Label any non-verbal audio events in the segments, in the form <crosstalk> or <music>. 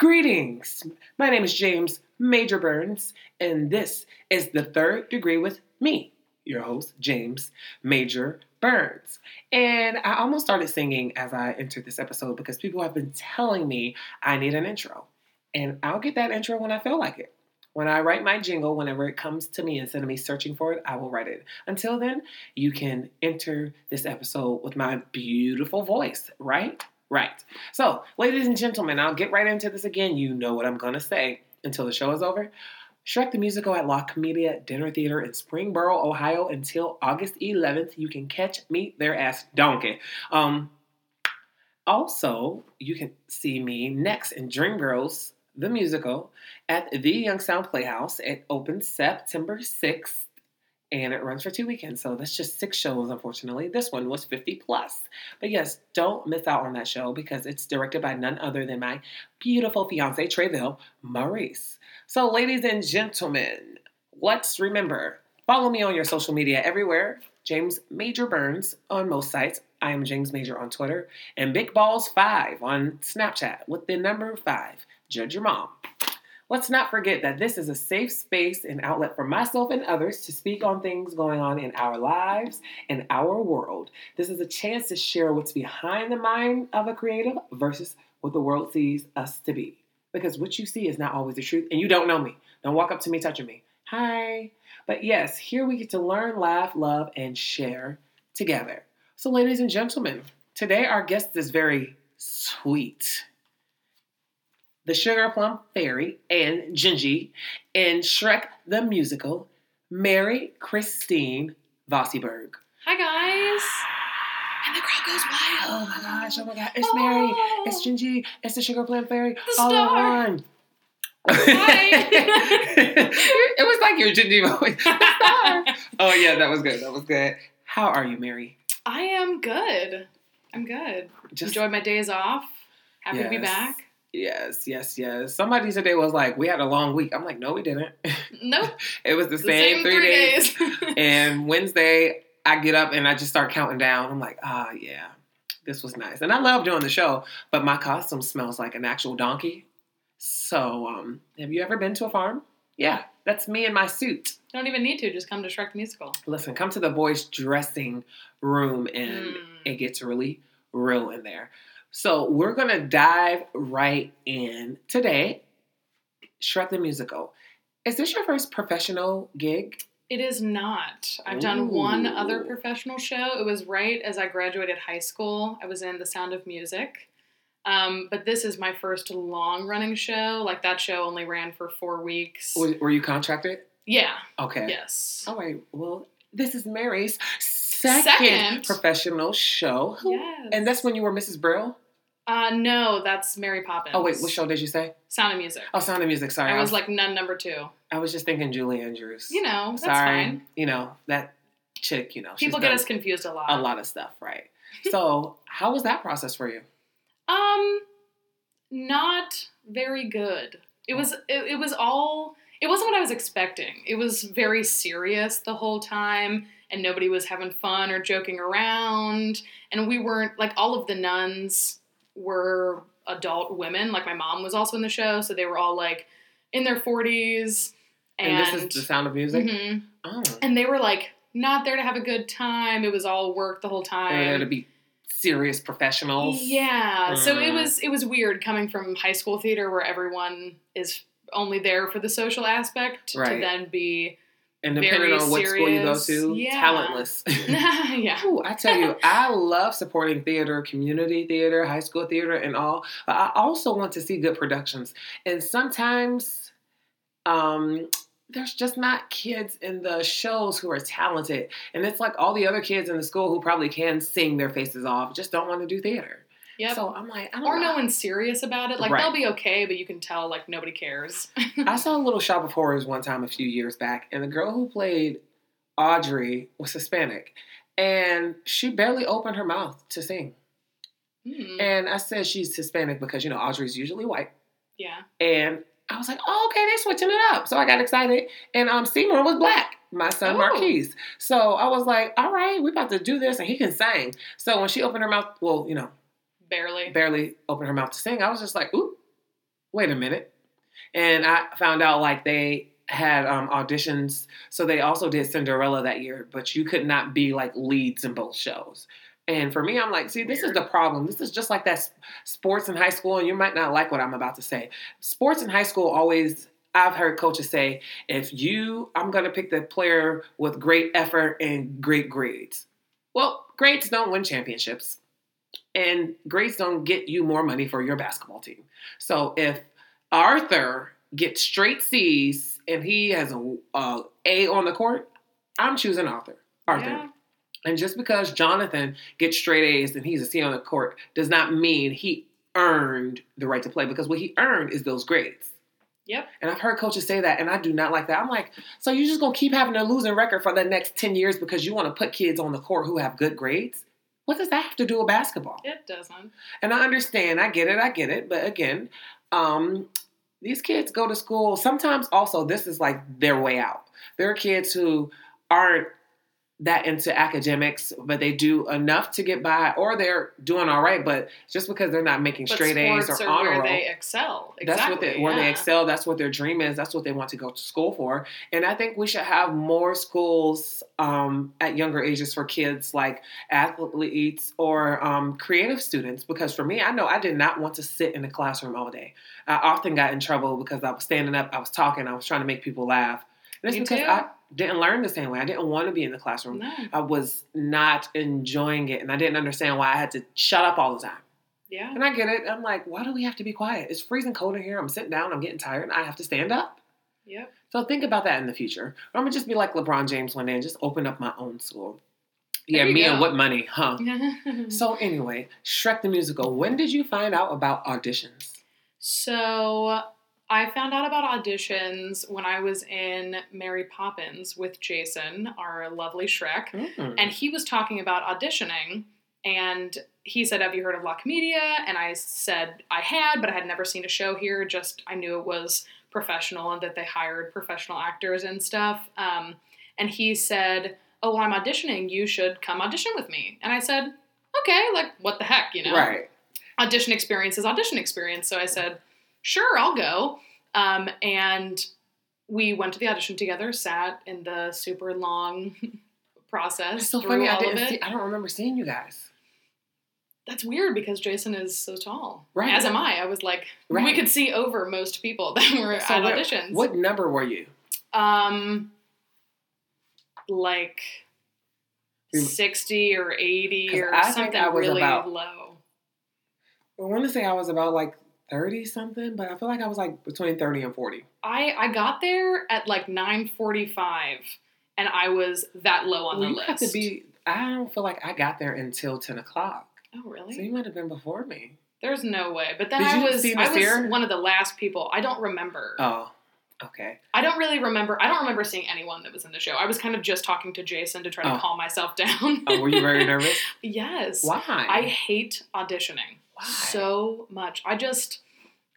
Greetings. My name is James Major Burns, and this is the third degree with me, your host, James Major Burns. And I almost started singing as I entered this episode because people have been telling me I need an intro. And I'll get that intro when I feel like it. When I write my jingle, whenever it comes to me instead of me searching for it, I will write it. Until then, you can enter this episode with my beautiful voice, right? Right. So, ladies and gentlemen, I'll get right into this again. You know what I'm going to say until the show is over. Shrek the Musical at La Comedia Dinner Theater in Springboro, Ohio until August 11th. You can catch me there as Donkey. Um, also, you can see me next in Dreamgirls, the musical, at the Youngstown Playhouse. It opens September 6th and it runs for two weekends. So that's just six shows, unfortunately. This one was 50 plus. But yes, don't miss out on that show because it's directed by none other than my beautiful fiance, Treyville Maurice. So, ladies and gentlemen, let's remember follow me on your social media everywhere. James Major Burns on most sites. I am James Major on Twitter and Big Balls 5 on Snapchat with the number 5. Judge your mom. Let's not forget that this is a safe space and outlet for myself and others to speak on things going on in our lives and our world. This is a chance to share what's behind the mind of a creative versus what the world sees us to be. Because what you see is not always the truth, and you don't know me. Don't walk up to me touching me. Hi. But yes, here we get to learn, laugh, love, and share together. So, ladies and gentlemen, today our guest is very sweet the Sugar Plum Fairy, and Gingy in Shrek the Musical, Mary Christine Vossiberg. Hi, guys. And the crowd goes wild. Oh my gosh, oh my god. It's Mary, Oh. it's Gingy, it's the Sugar Plum Fairy. The all in star. one. Hi. <laughs> it was like your Gingy voice. <laughs> The star. oh yeah, that was good. That was good. How are you, Mary? I am good. I'm good. Just Enjoyed my days off. Happy to be back. Yes, yes, yes. Somebody today was like, "We had a long week." I'm like, "No, we didn't." Nope. <laughs> it was the, The same, three, days. days. <laughs> And Wednesday, I get up and I just start counting down. I'm like, ah, yeah, this was nice. And I love doing the show, but my costume smells like an actual donkey. So, um, have you ever been to a farm? Yeah, that's me in my suit. Don't even need to. Just come to Shrek Musical. Listen, come to the boys' dressing room and Mm. it gets really real in there. So, we're going to dive right in today. Shrek the Musical. Is this your first professional gig? It is not. I've done one other professional show. It was right as I graduated high school. I was in The Sound of Music. Um, but this is my first long running show. Like that show only ran for four weeks. Were, were you contracted? Yeah. Okay. Yes. All right. Well, this is Mary's second, Second. professional show. Yes. And that's when you were Mrs. Brill? Uh, no, that's Mary Poppins. Oh, wait, what show did you say? Sound of Music. Oh, Sound of Music. Sorry. I was like nun number two. I was just thinking Julie Andrews. You know, that's Sorry. fine. You know, that chick, you know. People get us confused a lot. a lot of stuff, right? <laughs> so, how was that process for you? Um, not very good. It was. It, it was all. It wasn't what I was expecting. It was very serious the whole time, and nobody was having fun or joking around. And we weren't like all of the nuns were adult women. Like my mom was also in the show, so they were all like in their forties. And, this is the Sound of Music? Mhm. Oh. and they were like not there to have a good time. It was all work the whole time. They were there to be serious professionals. Yeah, so it Mm. was it was weird coming from high school theater where everyone is only there for the social aspect to then be And depending on what school you go to, Yeah. talentless. <laughs> yeah. Ooh, I tell you, I love supporting theater, community theater, high school theater, and all. But I also want to see good productions. And sometimes um, there's just not kids in the shows who are talented. And it's like all the other kids in the school who probably can sing their faces off just don't want to do theater. Yep. So I'm like, I don't or know. no one's serious about it. Like Right. they'll be okay, but you can tell like nobody cares. <laughs> I saw a little shop of horrors one time a few years back, and the girl who played Audrey was Hispanic. And she barely opened her mouth to sing. Mm, And I said she's Hispanic because, you know, Audrey's usually white. yeah. And I was like, oh, okay, they're switching it up. So I got excited. And um, Seymour was black, my son Oh. Marquise. So I was like, all right, we're about to do this. And he can sing. So when she opened her mouth, well, you know, Barely. barely opened her mouth to sing, I was just like, ooh, wait a minute. And I found out like they had um, auditions. So they also did Cinderella that year, but you could not be like leads in both shows. And for me, I'm like, see, this is the problem. This is just like that sports in high school, and you might not like what I'm about to say. Sports in high school always, I've heard coaches say, if you, I'm going to pick the player with great effort and great grades. Well, grades don't win championships, and grades don't get you more money for your basketball team. So if Arthur gets straight C's and he has a, a A on the court, I'm choosing Arthur. Arthur. Yeah. And just because Jonathan gets straight A's and he's a C on the court does not mean he earned the right to play because what he earned is those grades. Yep. And I've heard coaches say that, and I do not like that. I'm like, so you're just gonna keep having a losing record for the next 10 years because you want to put kids on the court who have good grades? What does that have to do with basketball? It doesn't. And I understand, I get it, I get it. But again, um, these kids go to school. Sometimes also, this is like their way out. There are kids who aren't that into academics, but they do enough to get by, or they're doing all right. But just because they're not making But straight A's or honor roll, they excel. Exactly. that's what they, where they excel. That's what their dream is. That's what they want to go to school for. And I think we should have more schools um, at younger ages for kids like athletes or um, creative students. Because for me, I know I did not want to sit in the classroom all day. I often got in trouble because I was standing up, I was talking, I was trying to make people laugh. And it's Me because too. I didn't learn the same way. I didn't want to be in the classroom. No. I was not enjoying it, and I didn't understand why I had to shut up all the time. Yeah. And I get it. I'm like, why do we have to be quiet? It's freezing cold in here. I'm sitting down. I'm getting tired, and I have to stand up. Yep. So think about that in the future. Or I'm gonna just be like LeBron James one day and just open up my own school. Yeah, me go. and what money, huh? <laughs> So anyway, Shrek the musical. When did you find out about auditions? So I found out about auditions when I was in Mary Poppins with Jason, our lovely Shrek, Mm. and he was talking about auditioning. And he said, Have you heard of La Comedia? And I said, I had, but I had never seen a show here. Just I knew it was professional and that they hired professional actors and stuff. Um, and he said, Oh, well, I'm auditioning. You should come audition with me. And I said, Okay, like, what the heck, you know? Right. audition experience is audition experience. So I said, sure, I'll go. Um, and we went to the audition together, sat in the super long <laughs> process. It's so funny. I didn't. it. See, I don't remember seeing you guys. That's weird because Jason is so tall. Right. As am I. I was like, we could see over most people <laughs> that were So at auditions. What number were you? Um, like 60 or eighty or I something I was really about- low. I want to say I was about like thirty something, but I feel like I was like between thirty and forty. I I got there at like 9:45 and I was that low on Well, the you list. have to be. I don't feel like I got there until ten o'clock. Oh, really? So you might have been before me. There's no way. But then Did I was I was one of the last people. I don't remember. Oh, okay. I don't really remember. I don't remember seeing anyone that was in the show. I was kind of just talking to Jason to try to Oh. calm myself <laughs> down. Oh, were you very nervous? yes. Why? I hate auditioning Why? so much. I just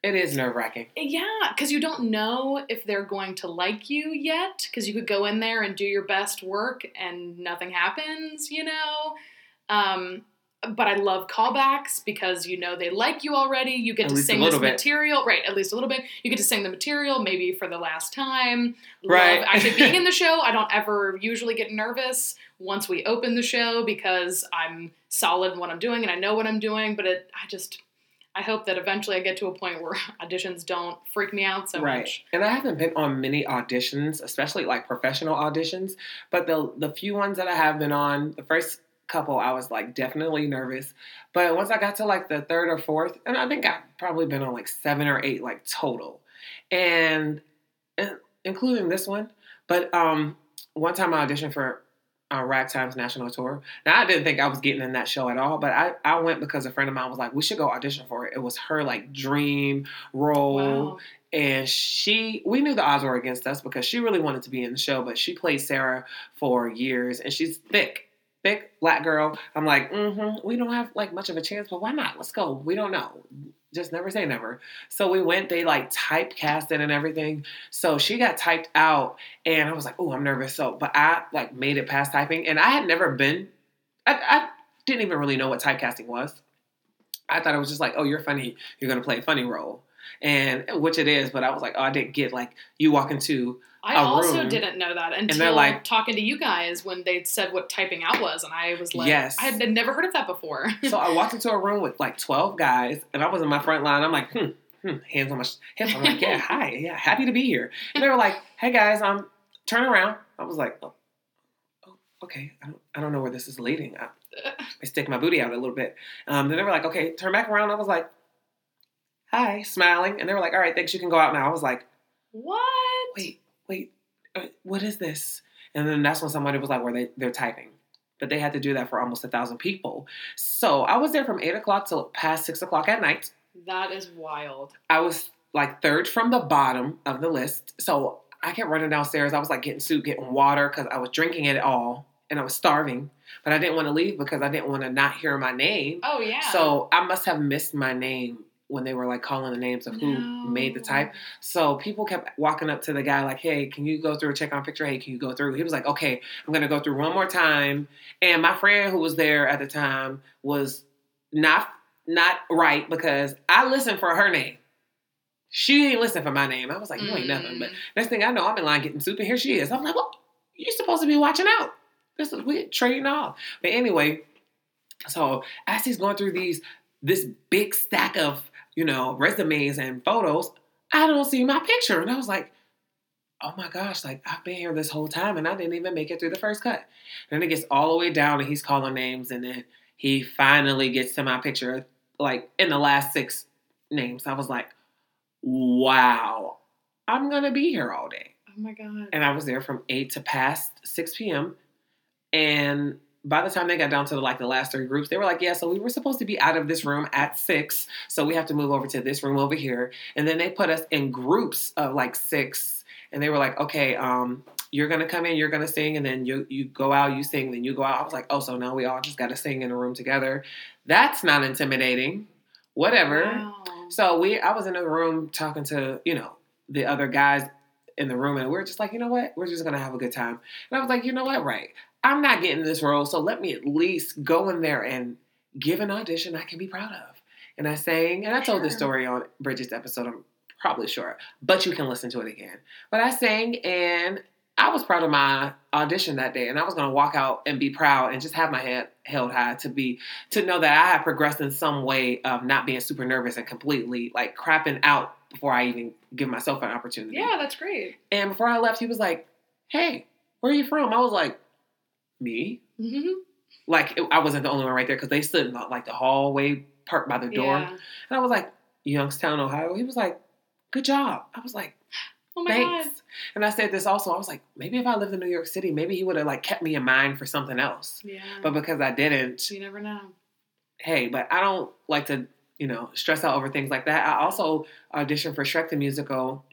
it is nerve wracking. Yeah, because you don't know if they're going to like you yet. Because you could go in there and do your best work and nothing happens, you know. Um, but I love callbacks because you know they like you already. You get At to sing this bit. material, right? At least a little bit. You get to sing the material, maybe for the last time. Right. Love actually being in the <laughs> show. I don't ever usually get nervous once we open the show because I'm solid in what I'm doing and I know what I'm doing. But it, I just, I hope that eventually I get to a point where <laughs> auditions don't freak me out so right. much. And I haven't been on many auditions, especially like professional auditions. But the the few ones that I have been on, the first couple, I was like definitely nervous. But once I got to like the third or fourth, and I think I've probably been on like seven or eight like total, and, and including this one. But um, one time I auditioned for uh, Ragtime's national tour. Now I didn't think I was getting in that show at all, but I, I went because a friend of mine was like, "We should go audition for it." It was her like dream role Wow. and she we knew the odds were against us because she really wanted to be in the show but she played sarah for years and she's thick thick black girl. I'm like mm-hmm we don't have like much of a chance but why not? Let's go. We don't know. Just never say never. So we went they like typecast it and everything. So she got typed out and i was like oh i'm nervous. So but i like made it past typing and i had never been I, I didn't even really know what typecasting was. I thought it was just like oh you're funny. You're gonna play a funny role. And which it is. But I was like, oh, I didn't get like you walk into I also room, didn't know that until like- talking to you guys when they said what typing out was, and I was like, Yes. I had never heard of that before. <laughs> so I walked into a room with like 12 guys, and I was in my front line. I'm like, hmm, hmm, hands on my sh- hips. I'm like, yeah, <laughs> hi, yeah, happy to be here. And they were like, hey guys, um, turn around. I was like, oh, oh okay, I don't, I don't know where this is leading. I, <laughs> I stick my booty out a little bit. Um, then they were like, okay, turn back around. I was like, hi, smiling, and they were like, all right, thanks, you can go out now. I was like, what? wait, wait, uh, what is this? And then that's when somebody was like, where they they're typing. But they had to do that for almost a thousand people. So I was there from eight o'clock till past six o'clock at night. That is wild. I was like third from the bottom of the list. So I kept running downstairs. I was like getting soup, getting water because I was drinking it all and I was starving. But I didn't want to leave because I didn't want to not hear my name. Oh yeah. So I must have missed my name when they were like calling the names of who made the type. So people kept walking up to the guy like, "Hey, can you go through a check on picture? Hey, can you go through?" He was like, "Okay, I'm gonna go through one more time." And my friend who was there at the time was not not right because I listened for her name. She ain't listen for my name. I was like, "You ain't nothing." But Mm. next thing I know, I'm in line getting soup, and here she is. I'm like, "What? You supposed to be watching out? This is we trading off." But anyway, so as he's going through these this big stack of you know resumes and photos, I don't see my picture, and I was like, "Oh my gosh!" Like I've been here this whole time, and I didn't even make it through the first cut. And then it gets all the way down, and he's calling names, and then he finally gets to my picture, like in the last six names. I was like, "Wow, I'm gonna be here all day." oh my god. and I was there from eight to past six p.m. And by the time they got down to the, like the last three groups, they were like, "Yeah, so we were supposed to be out of this room at six, so we have to move over to this room over here." And then they put us in groups of like six, and they were like, "Okay, um, you're gonna come in, you're gonna sing, and then you you go out, you sing, then you go out." I was like, "Oh, so now we all just got to sing in a room together? That's not intimidating. Whatever." Wow. So we, I was in a room talking to you know the other guys in the room, and we are just like, you know what, we're just gonna have a good time. And I was like, you know what, right? I'm not getting this role, so let me at least go in there and give an audition I can be proud of. And I sang, and I told this story on Bridget's episode. I'm probably sure, but you can listen to it again. But I sang, and I was proud of my audition that day, and I was gonna walk out and be proud and just have my head held high to be to know that I had progressed in some way of not being super nervous and completely like crapping out before I even give myself an opportunity. Yeah, that's great. And before I left, he was like, "Hey, where are you from?" I was like, "Me." hmm Like it- I wasn't the only one right there because they stood in the, like the hallway, parked by the door, Yeah. and I was like, "Youngstown, Ohio." He was like, "Good job." I was like, <gasps> Oh my "Thanks." god. And I said this also. I was like, maybe if I lived in New York City, maybe he would have like kept me in mind for something else. Yeah. But because I didn't, you never know. hey, but I don't like to, you know, stress out over things like that. I also auditioned for Shrek the Musical.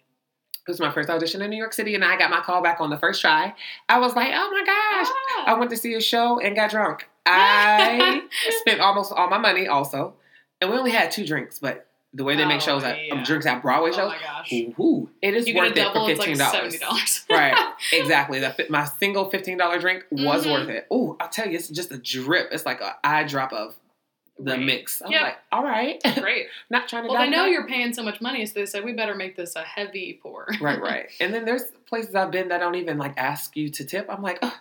It was my first audition in New York City, and I got my call back on the first try. I was like, oh my gosh. I Ah. went to see a show and got drunk. <laughs> I spent almost all my money also. And we only had two drinks, but the way they make Oh, shows at um, drinks at Broadway Oh shows, my gosh. ooh, it is You worth it double, for fifteen dollars. dollars. <laughs> right, exactly. The, my single fifteen dollar drink was Mhm. worth it. Ooh, I'll tell you, it's just a drip. It's like an eye drop of the Right. mix. I'm Yep. like, all right, Great. <laughs> not trying to. Well, they dive know you're paying so much money, so they said we better make this a heavy pour. right, right. <laughs> And then there's places I've been that don't even like ask you to tip. I'm like, "Ugh,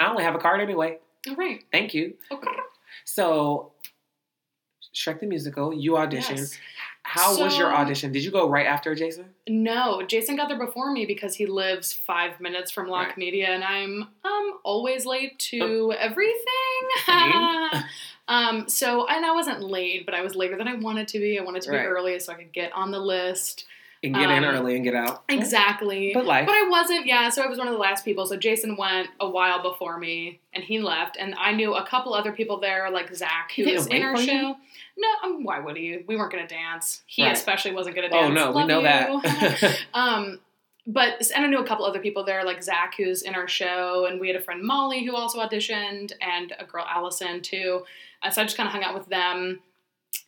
I only have a card anyway. All right. Thank you. Okay. So, Shrek the musical, you auditioned. Yes. How was your audition? Did you go right after Jason? No, Jason got there before me because he lives five minutes from Lock Right. Media, and I'm um always late to everything. Same. <laughs> um, so and I wasn't late, but I was later than I wanted to be. I wanted to be Right. early so I could get on the list. And get in Um, early and get out. Exactly. But life. But I wasn't, yeah. So I was one of the last people. So Jason went a while before me, and he left. And I knew a couple other people there, like Zach, who was in our show. you? No, um, why would he? We weren't gonna dance. He Right. especially wasn't gonna dance. oh dance. no, we know you. that. <laughs> <laughs> um, but and I knew a couple other people there, like Zach, who's in our show, and we had a friend Molly who also auditioned, and a girl Allison too. Uh, so I just kind of hung out with them.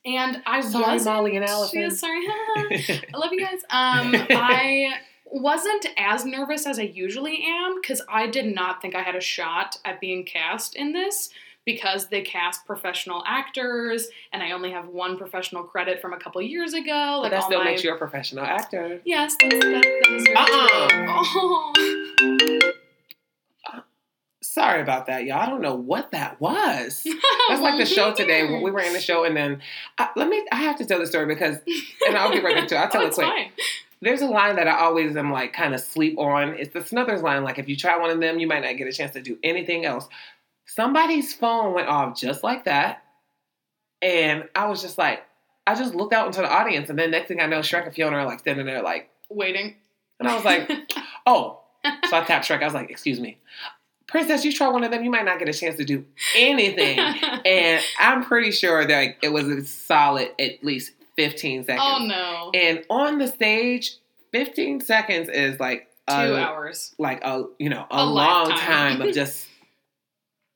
And I Sorry, was Molly and Allison. Yeah, sorry. <laughs> I love you guys. <laughs> Um, I wasn't as nervous as I usually am because I did not think I had a shot at being cast in this because they cast professional actors, and I only have one professional credit from a couple years ago. But Like that still my makes you a professional actor. yes, that's, that, that is very Uh-uh. true. Oh. <laughs> Sorry about that, y'all. I don't know what that was. <laughs> That's like the show today. when We were in the show, and then uh, let me. I have to tell the story because, and I'll get right back to it. I'll <laughs> tell oh, it quick. fine. There's a line that I always am like kind of sleep on. It's the Snuthers line. Like if you try one of them, you might not get a chance to do anything else. Somebody's phone went off just like that, and I was just like, I just looked out into the audience, and then next thing I know, Shrek and Fiona are like standing there, like, Waiting. and I was like, <laughs> oh. So I tapped Shrek. I was like, excuse me, Princess, you try one of them, you might not get a chance to do anything. <laughs> and I'm pretty sure that like, it was a solid at least 15 seconds. oh no. And on the stage, 15 seconds is like Two a, hours. like a you know a, A long lifetime. time of just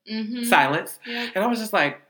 Mm-hmm. silence. Yep. And I was just like,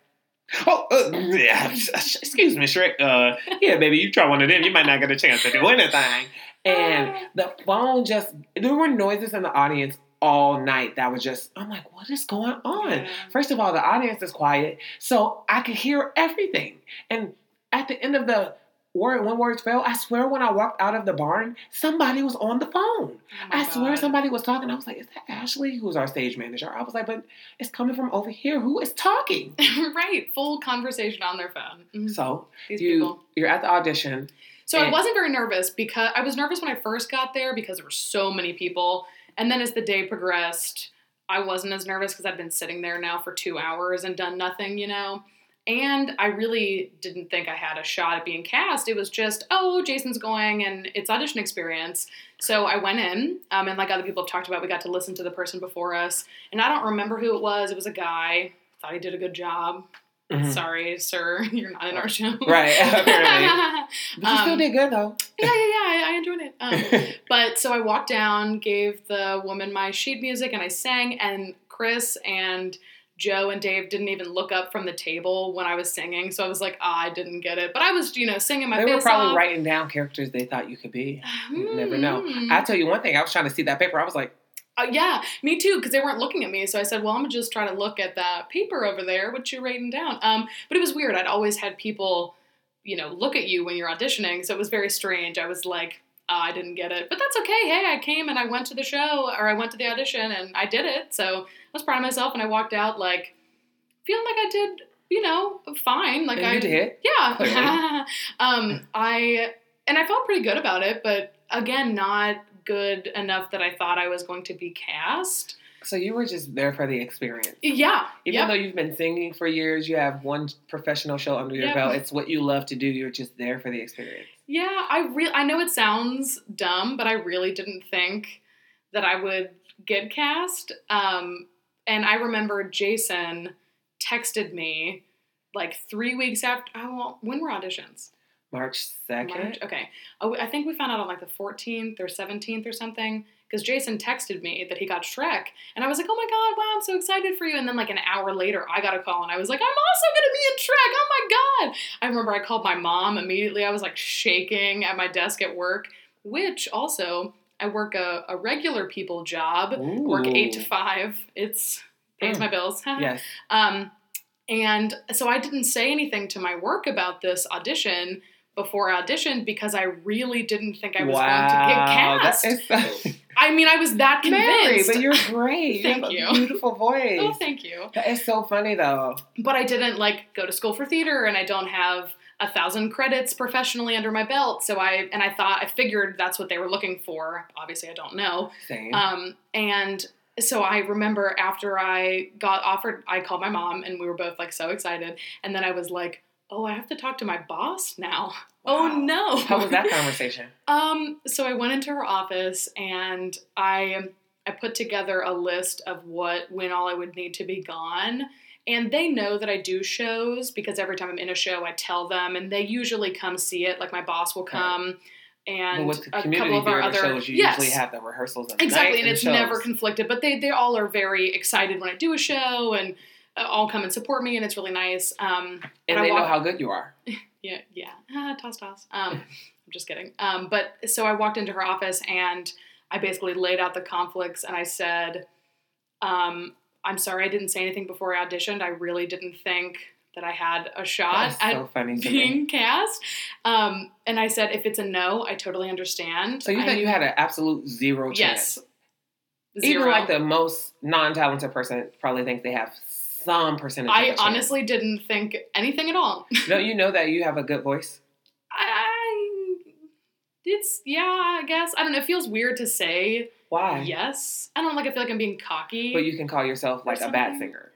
oh, uh, <laughs> yeah, excuse me, Shrek. Uh, yeah, baby, you try one of them, you might not get a chance to do anything. And the phone just there were noises in the audience all night that was just I'm like, what is going on? First of all, the audience is quiet, so I could hear everything. And at the end of the word when words fell, I swear when I walked out of the barn, somebody was on the phone. Oh I swear somebody was talking. I was like, is that Ashley, who's our stage manager? I was like, but it's coming from over here. Who is talking? <laughs> right, full conversation on their phone. Mhm. So These you people. you're at the audition. So I wasn't very nervous because I was nervous when I first got there because there were so many people. And then as the day progressed, I wasn't as nervous because I'd been sitting there now for two hours and done nothing, you know? And I really didn't think I had a shot at being cast. It was just, oh, Jason's going and it's audition experience. So I went in, um, and like other people have talked about, we got to listen to the person before us. And I don't remember who it was. It was a guy. Thought he did a good job. Mhm. Sorry, sir, <laughs> you're not in our show. <laughs> Right, <laughs> apparently. But you still Um, did good though. yeah, yeah, yeah. I, I enjoyed it. Um, but so I walked down, gave the woman my sheet music, and I sang. And Chris and Joe and Dave didn't even look up from the table when I was singing. So I was like, ah, I didn't get it. But I was, you know, singing my they were probably off. writing down characters they thought you could be. You never know. Mm. I tell you one thing. I was trying to see that paper. I was like, Uh, yeah, me too, because they weren't looking at me. So I said, well, I'm gonna just try to look at that paper over there, what you writing down. Um, but it was weird. I'd always had people, you know, look at you when you're auditioning, so it was very strange. I was like, uh, I didn't get it, but that's okay. Hey, I came and I went to the show, or I went to the audition and I did it. So I was proud of myself, and I walked out like feeling like I did, you know, fine. Like and I did. yeah. <laughs> Um, I and I felt pretty good about it, but again, not good enough that I thought I was going to be cast. So you were just there for the experience. Yeah. Even yep. though you've been singing for years, you have one professional show under your Yep. belt. It's what you love to do. You're just there for the experience. yeah, I re- I know it sounds dumb, but I really didn't think that I would get cast. Um, and I remember Jason texted me like three weeks after. Oh, well, when were auditions? March second. Okay. Oh, I think we found out on like the 14th or 17th or something because Jason texted me that he got Shrek. And I was like, oh my God, wow, I'm so excited for you. And then like an hour later, I got a call and I was like, I'm also going to be in Shrek. Oh my God. I remember I called my mom immediately. I was like shaking at my desk at work, which also, I work a, a regular people job, work eight to five. It's pays Mm. my bills. <laughs> Yes. Um, and so I didn't say anything to my work about this audition before I auditioned because I really didn't think I was wow. going to get cast. is <laughs> I mean, I was that Mary, convinced. but you're <laughs> great. Thank you. you. A beautiful voice. oh, thank you. that is so funny though. But I didn't like go to school for theater, and I don't have a thousand credits professionally under my belt. So I and I thought I figured that's what they were looking for. Obviously, I don't know. Same. Um, and so I remember after I got offered, I called my mom and we were both like so excited. And then I was like, oh, I have to talk to my boss now. <laughs> Oh no. How was that <laughs> conversation? Um, so I went into her office and I I put together a list of what when all I would need to be gone. And they know that I do shows because every time I'm in a show, I tell them, and they usually come see it. Like my boss will Right. come, and well, a couple of our other shows, you yes, usually have the rehearsals exactly, night and it's shows. never conflicted. But they they all are very excited when I do a show, and all come and support me, and it's really nice. Um, and I they know how good you are. <laughs> yeah, yeah, ah, toss toss. Um, I'm just kidding. Um, but so I walked into her office and I basically laid out the conflicts and I said, um, I'm sorry I didn't say anything before I auditioned. I really didn't think that I had a shot at so me. being cast. Um, and I said, if it's a no, I totally understand. So you I think you had an absolute zero chance? yes, zero. Even like the most non-talented person probably thinks they have some percentage. I honestly didn't think anything at all. <laughs> don't you know that you have a good voice? I, it's yeah, I guess I don't know. It feels weird to say Why? yes. I don't like. I feel like I'm being cocky. But you can call yourself like a bad singer.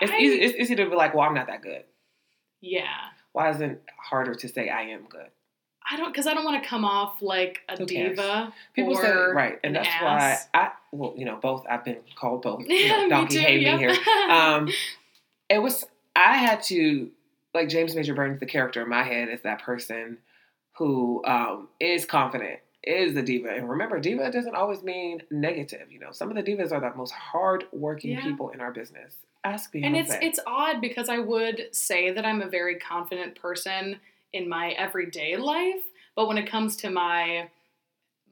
It's I- easy. It's easy to be like, well, I'm not that good. yeah, Why isn't it harder to say I am good? I don't because I don't want to come off like a Who cares? diva. People say right, and an that's ass. why I well, you know, both. I've been called both. <laughs> You know, donkey too. yep. here. Um, it was. I had to like James Major Burns. The character in my head is that person who um, is confident, is the diva. And remember, diva doesn't always mean negative. You know, some of the divas are the most hardworking Yeah. people in our business. Ask me, and it's it's odd because I would say that I'm a very confident person in my everyday life, but when it comes to my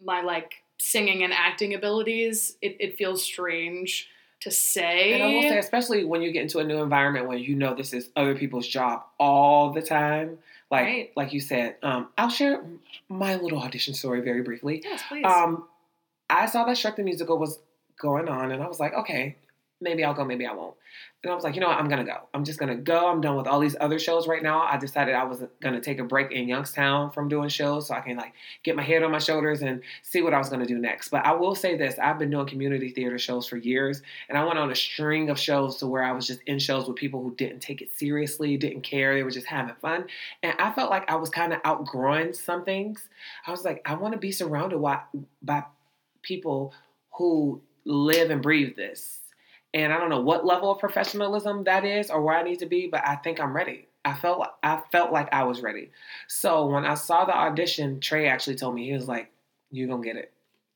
my like singing and acting abilities, it, it feels strange to say. And I will say, especially when you get into a new environment when you know this is other people's job all the time. Like, Right. like you said, um, I'll share my little audition story very briefly. yes, please. Um, I saw that Shrek the Musical was going on, and I was like, okay, maybe I'll go, maybe I won't. And I was like, you know what, I'm gonna go. I'm just gonna go. I'm done with all these other shows right now. I decided I was gonna take a break in Youngstown from doing shows so I can like get my head on my shoulders and see what I was gonna do next. But I will say this: I've been doing community theater shows for years, and I went on a string of shows to where I was just in shows with people who didn't take it seriously, didn't care, they were just having fun, and I felt like I was kind of outgrowing some things. I was like, I want to be surrounded by, by people who live and breathe this. And I don't know what level of professionalism that is or where I need to be, but I think I'm ready. I felt I felt like I was ready. So when I saw the audition, Trey actually told me he was like, "You gonna get it."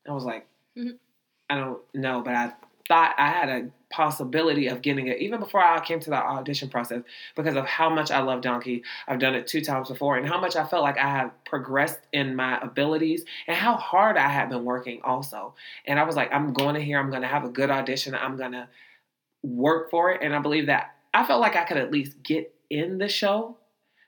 I was like, Mhm. "I don't know," but I thought I had a possibility of getting it even before I came to the audition process because of how much I love Donkey. I've done it two times before, and how much I felt like I have progressed in my abilities and how hard I had been working also. And I was like, I'm going to here. I'm going to have a good audition. I'm going to work for it. And I believe that I felt like I could at least get in the show.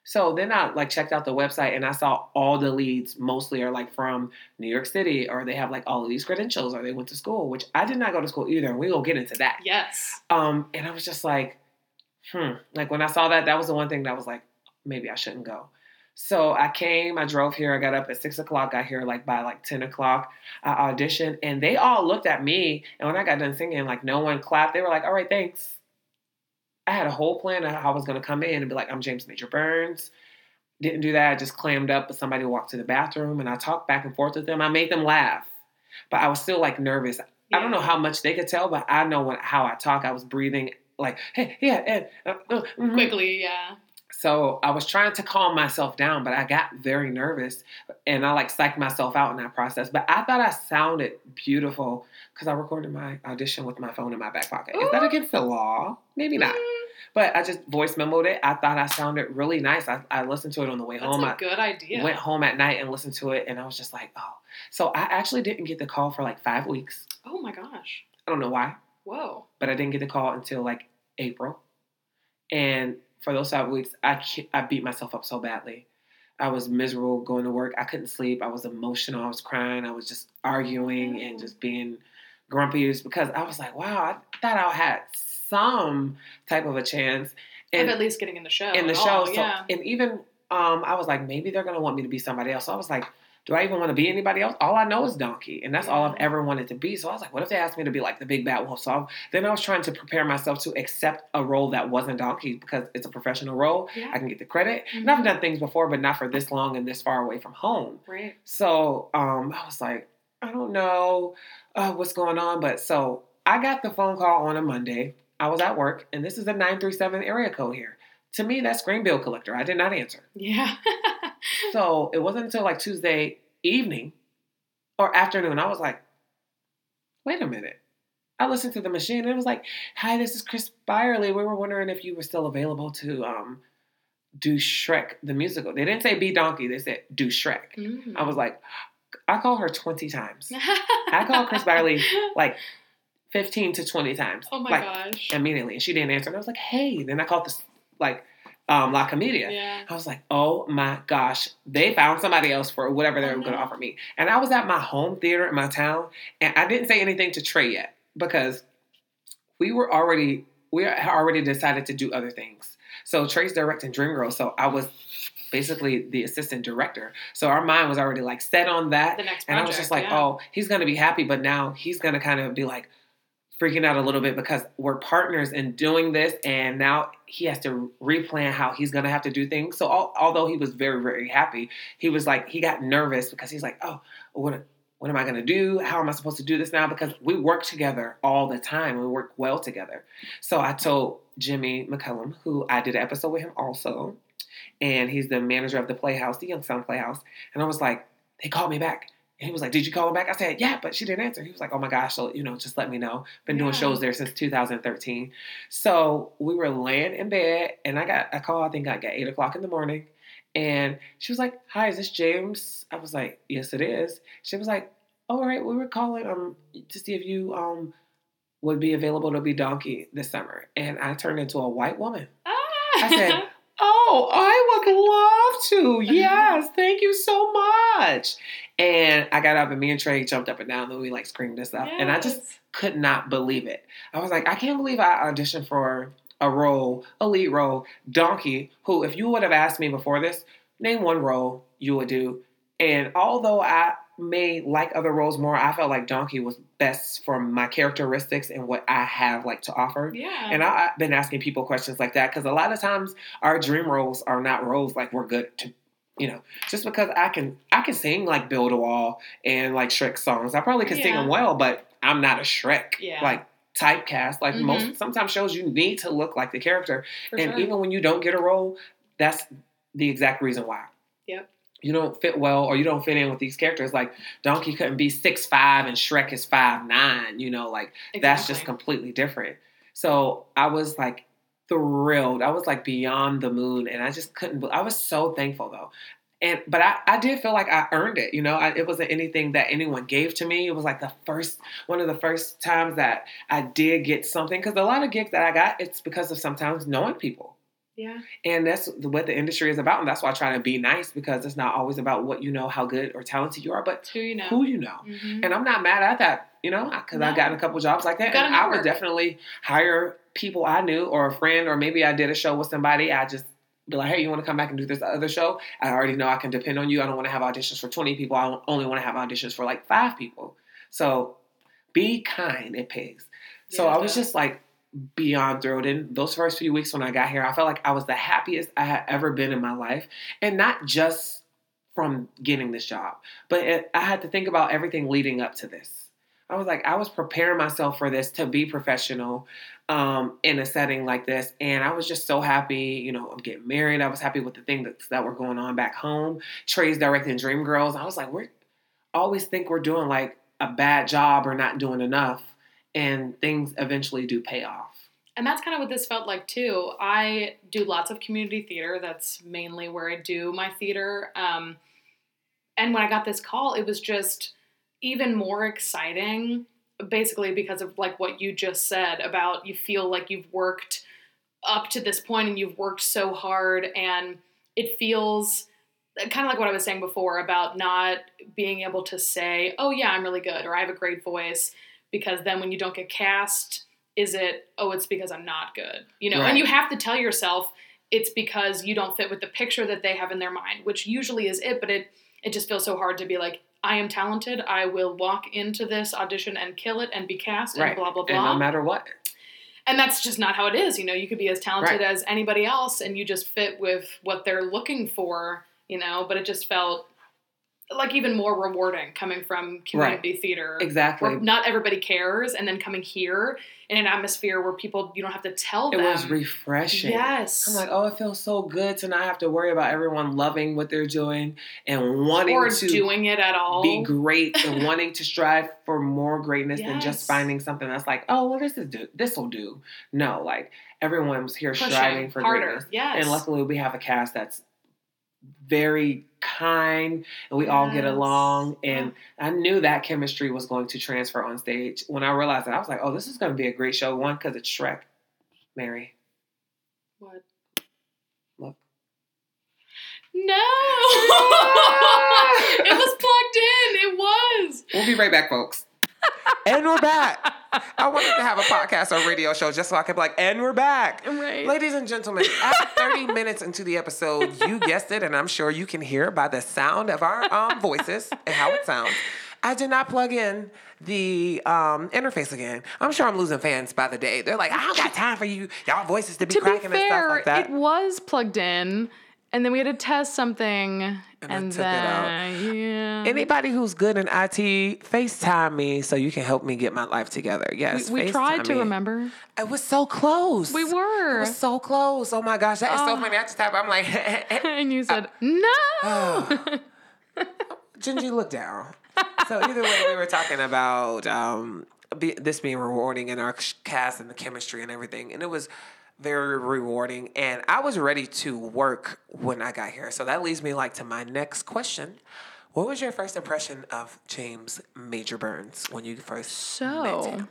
So then I like checked out the website and I saw all the leads mostly are like from New York City or they have like all of these credentials or they went to school, which I did not go to school either. And we will get into that. yes. Um, and I was just like, hmm. Like when I saw that, that was the one thing that was like, maybe I shouldn't go. So I came, I drove here, I got up at six o'clock, got here like by like 10 o'clock. I auditioned and they all looked at me. And when I got done singing, like no one clapped. They were like, all right, thanks. I had a whole plan of how I was going to come in and be like, I'm James Major Burns. Didn't do that. I just clammed up, but somebody walked to the bathroom and I talked back and forth with them. I made them laugh, but I was still like nervous. I don't know how much they could tell, but I know when, how I talk. I was breathing like, hey, yeah, and uh, uh, mhm. quickly. Yeah. So I was trying to calm myself down, but I got very nervous and I like psyched myself out in that process. But I thought I sounded beautiful because I recorded my audition with my phone in my back pocket. Is that against the law? Maybe not. Mm, But I just voice memoed it. I thought I sounded really nice. I, I listened to it on the way home. That's a I good idea. went home at night and listened to it, and I was just like, oh. So I actually didn't get the call for like five weeks. oh my gosh. I don't know why Whoa. but I didn't get the call until like April. And for those five weeks, I I beat myself up so badly. I was miserable going to work. I couldn't sleep. I was emotional. I was crying. I was just arguing and mm. just being grumpy It's because I was like, wow, I thought I had some type of a chance. of at least getting in the show. in the show, all, so yeah. and even um, I was like, maybe they're gonna want me to be somebody else. So I was like, do I even want to be anybody else? All I know is Donkey, and that's all I've ever wanted to be. So I was like, what if they asked me to be like the big bad wolf? So I, then I was trying to prepare myself to accept a role that wasn't Donkey because it's a professional role. Yeah. I can get the credit. And Mhm. I've done things before, but not for this long and this far away from home. Right. So um, I was like, I don't know uh, what's going on. But so I got the phone call on a Monday. I was at work, and this is a 937 area code here. To me, that's screen bill collector. I did not answer. Yeah. <laughs> So it wasn't until like Tuesday evening or afternoon. I was like, wait a minute. I listened to the machine and it was like, hi, this is Chris Byerly. We were wondering if you were still available to um, do Shrek the musical. They didn't say be donkey, they said do Shrek. Mm. I was like, I called her 20 times. <laughs> I called Chris Byerly like 15 to 20 times. Oh my like, gosh. Immediately. And she didn't answer. And I was like, hey. Then I called this, like, um, La Comedia. Yeah. I was like, oh my gosh, they found somebody else for whatever they Oh, were going to offer me. And I was at my home theater in my town, and I didn't say anything to Trey yet because we were already, we had already decided to do other things. So Trey's directing Dream Dreamgirls, so I was basically the assistant director. So our mind was already like set on that. The next project. And I was just like, yeah. oh, he's going to be happy, but now he's going to kind of be like freaking out a little bit because we're partners in doing this. And now he has to replan how he's going to have to do things. So al- although he was very, very happy, he was like, he got nervous because he's like, oh, what, what am I going to do? How am I supposed to do this now? Because we work together all the time. We work well together. So I told Jimmy McCullum, who I did an episode with him also, and he's the manager of the Playhouse, the Youngstown Playhouse. And I was like, they called me back. He was like, Did you call him back? I said, Yeah, but she didn't answer. He was like, Oh my gosh, so you know, just let me know. Been doing shows there since 2013. So we were laying in bed, and I got a call, I think I got eight o'clock in the morning. And she was like, Hi, is this James? I was like, Yes, it is. She was like, All right, we were calling um to see if you um would be available to be donkey this summer. And I turned into a white woman. Ah. I said, Oh, I would love to. <laughs> Yes, thank you so much. And I got up and me and Trey jumped up and down and we like screamed and stuff. And I just could not believe it. I was like, I can't believe I auditioned for a role, a lead role, Donkey, who if you would have asked me before this, name one role you would do. And although I may like other roles more, I felt like Donkey was best for my characteristics and what I have like to offer. yeah. And I, I've been asking people questions like that because a lot of times our dream roles are not roles like we're good to, you know, just because I can I can sing like Build a Wall and like Shrek songs. I probably can sing them well, but I'm not a Shrek. Yeah. Like typecast. Like Mhm. most sometimes shows you need to look like the character. For and sure. even when you don't get a role, that's the exact reason why. Yep. You don't fit well or you don't fit in with these characters. Like Donkey couldn't be six five and Shrek is five nine, you know, like that's just completely different. So I was like thrilled. I was like beyond the moon, and I just couldn't. I was so thankful though, and but I, I did feel like I earned it. You know, I, it wasn't anything that anyone gave to me. It was like the first one of the first times that I did get something because a lot of gigs that I got, it's because of sometimes knowing people. yeah. And that's what the industry is about. And that's why I try to be nice because it's not always about what you know, how good or talented you are, but Who you know. who you know. Mhm. And I'm not mad at that, you know, because I've gotten a couple jobs like that. And I would definitely hire people I knew or a friend, or maybe I did a show with somebody. I just be like, hey, you want to come back and do this other show? I already know I can depend on you. I don't want to have auditions for 20 people. I only want to have auditions for like five people. So be kind, it pays. So Yeah, I was just like beyond thrilled. And those first few weeks when I got here, I felt like I was the happiest I had ever been in my life. And not just from getting this job, but it, I had to think about everything leading up to this. I was like, I was preparing myself for this to be professional um, in a setting like this. And I was just so happy. You know, I'm getting married. I was happy with the things that, that were going on back home. Trey's directing Dream Girls. I was like, we're always think we're doing like a bad job or not doing enough. And things eventually do pay off. And that's kind of what this felt like too. I do lots of community theater. That's mainly where I do my theater. Um, and when I got this call, it was just even more exciting, basically because of like what you just said about you feel like you've worked up to this point and you've worked so hard, and it feels kind of like what I was saying before about not being able to say, "Oh yeah, I'm really good" or "I have a great voice," because then when you don't get cast is it oh it's because i'm not good you know Right. and you have to tell yourself it's because you don't fit with the picture that they have in their mind which usually is it but it it just feels so hard to be like i am talented i will walk into this audition and kill it and be cast and Right. blah blah And blah no matter what. and that's just not how it is you know you could be as talented as anybody else and you just fit with what they're looking for you know but it just felt like even more rewarding coming from community theater Exactly. where not everybody cares and then coming here in an atmosphere where people you don't have to tell It them It was refreshing. yes I'm like, oh, it feels so good to not have to worry about everyone loving what they're doing and wanting or to doing it at all be great and <laughs> wanting to strive for more greatness than just finding something that's like, oh, well, this is do this will do. No, like everyone's here Pushing striving for harder greatness. yes And luckily, we have a cast that's very kind and we all get along. And I knew that chemistry was going to transfer on stage. When I realized that, I was like, oh, this is going to be a great show. One, because it's Shrek. Mary. What? Look. No! <laughs> it was plugged in. It was. We'll be right back, folks. And we're back. I wanted to have a podcast or radio show just so I could be like, and we're back. Right. Ladies and gentlemen, at 30 <laughs> minutes into the episode, you guessed it, and I'm sure you can hear by the sound of our um, voices and how it sounds. I did not plug in the um, interface again. I'm sure I'm losing fans by the day. They're like, I don't got time for you, y'all voices to be to be cracking and stuff fair, like that. it was plugged in, and then we had to test something, and, I took it then out. yeah. Anybody who's good in IT, FaceTime me so you can help me get my life together. Yes, we, we tried to me. remember. It was so close. We were. It was so close. Oh my gosh, that is so Oh. funny. I just. I'm like, <laughs> and you said no. <sighs> Gingy, look down. So either way, we were talking about um, be, this being rewarding in our cast and the chemistry and everything, and it was very rewarding. And I was ready to work when I got here. So that leads me like to my next question. What was your first impression of James Major Burns when you first met him?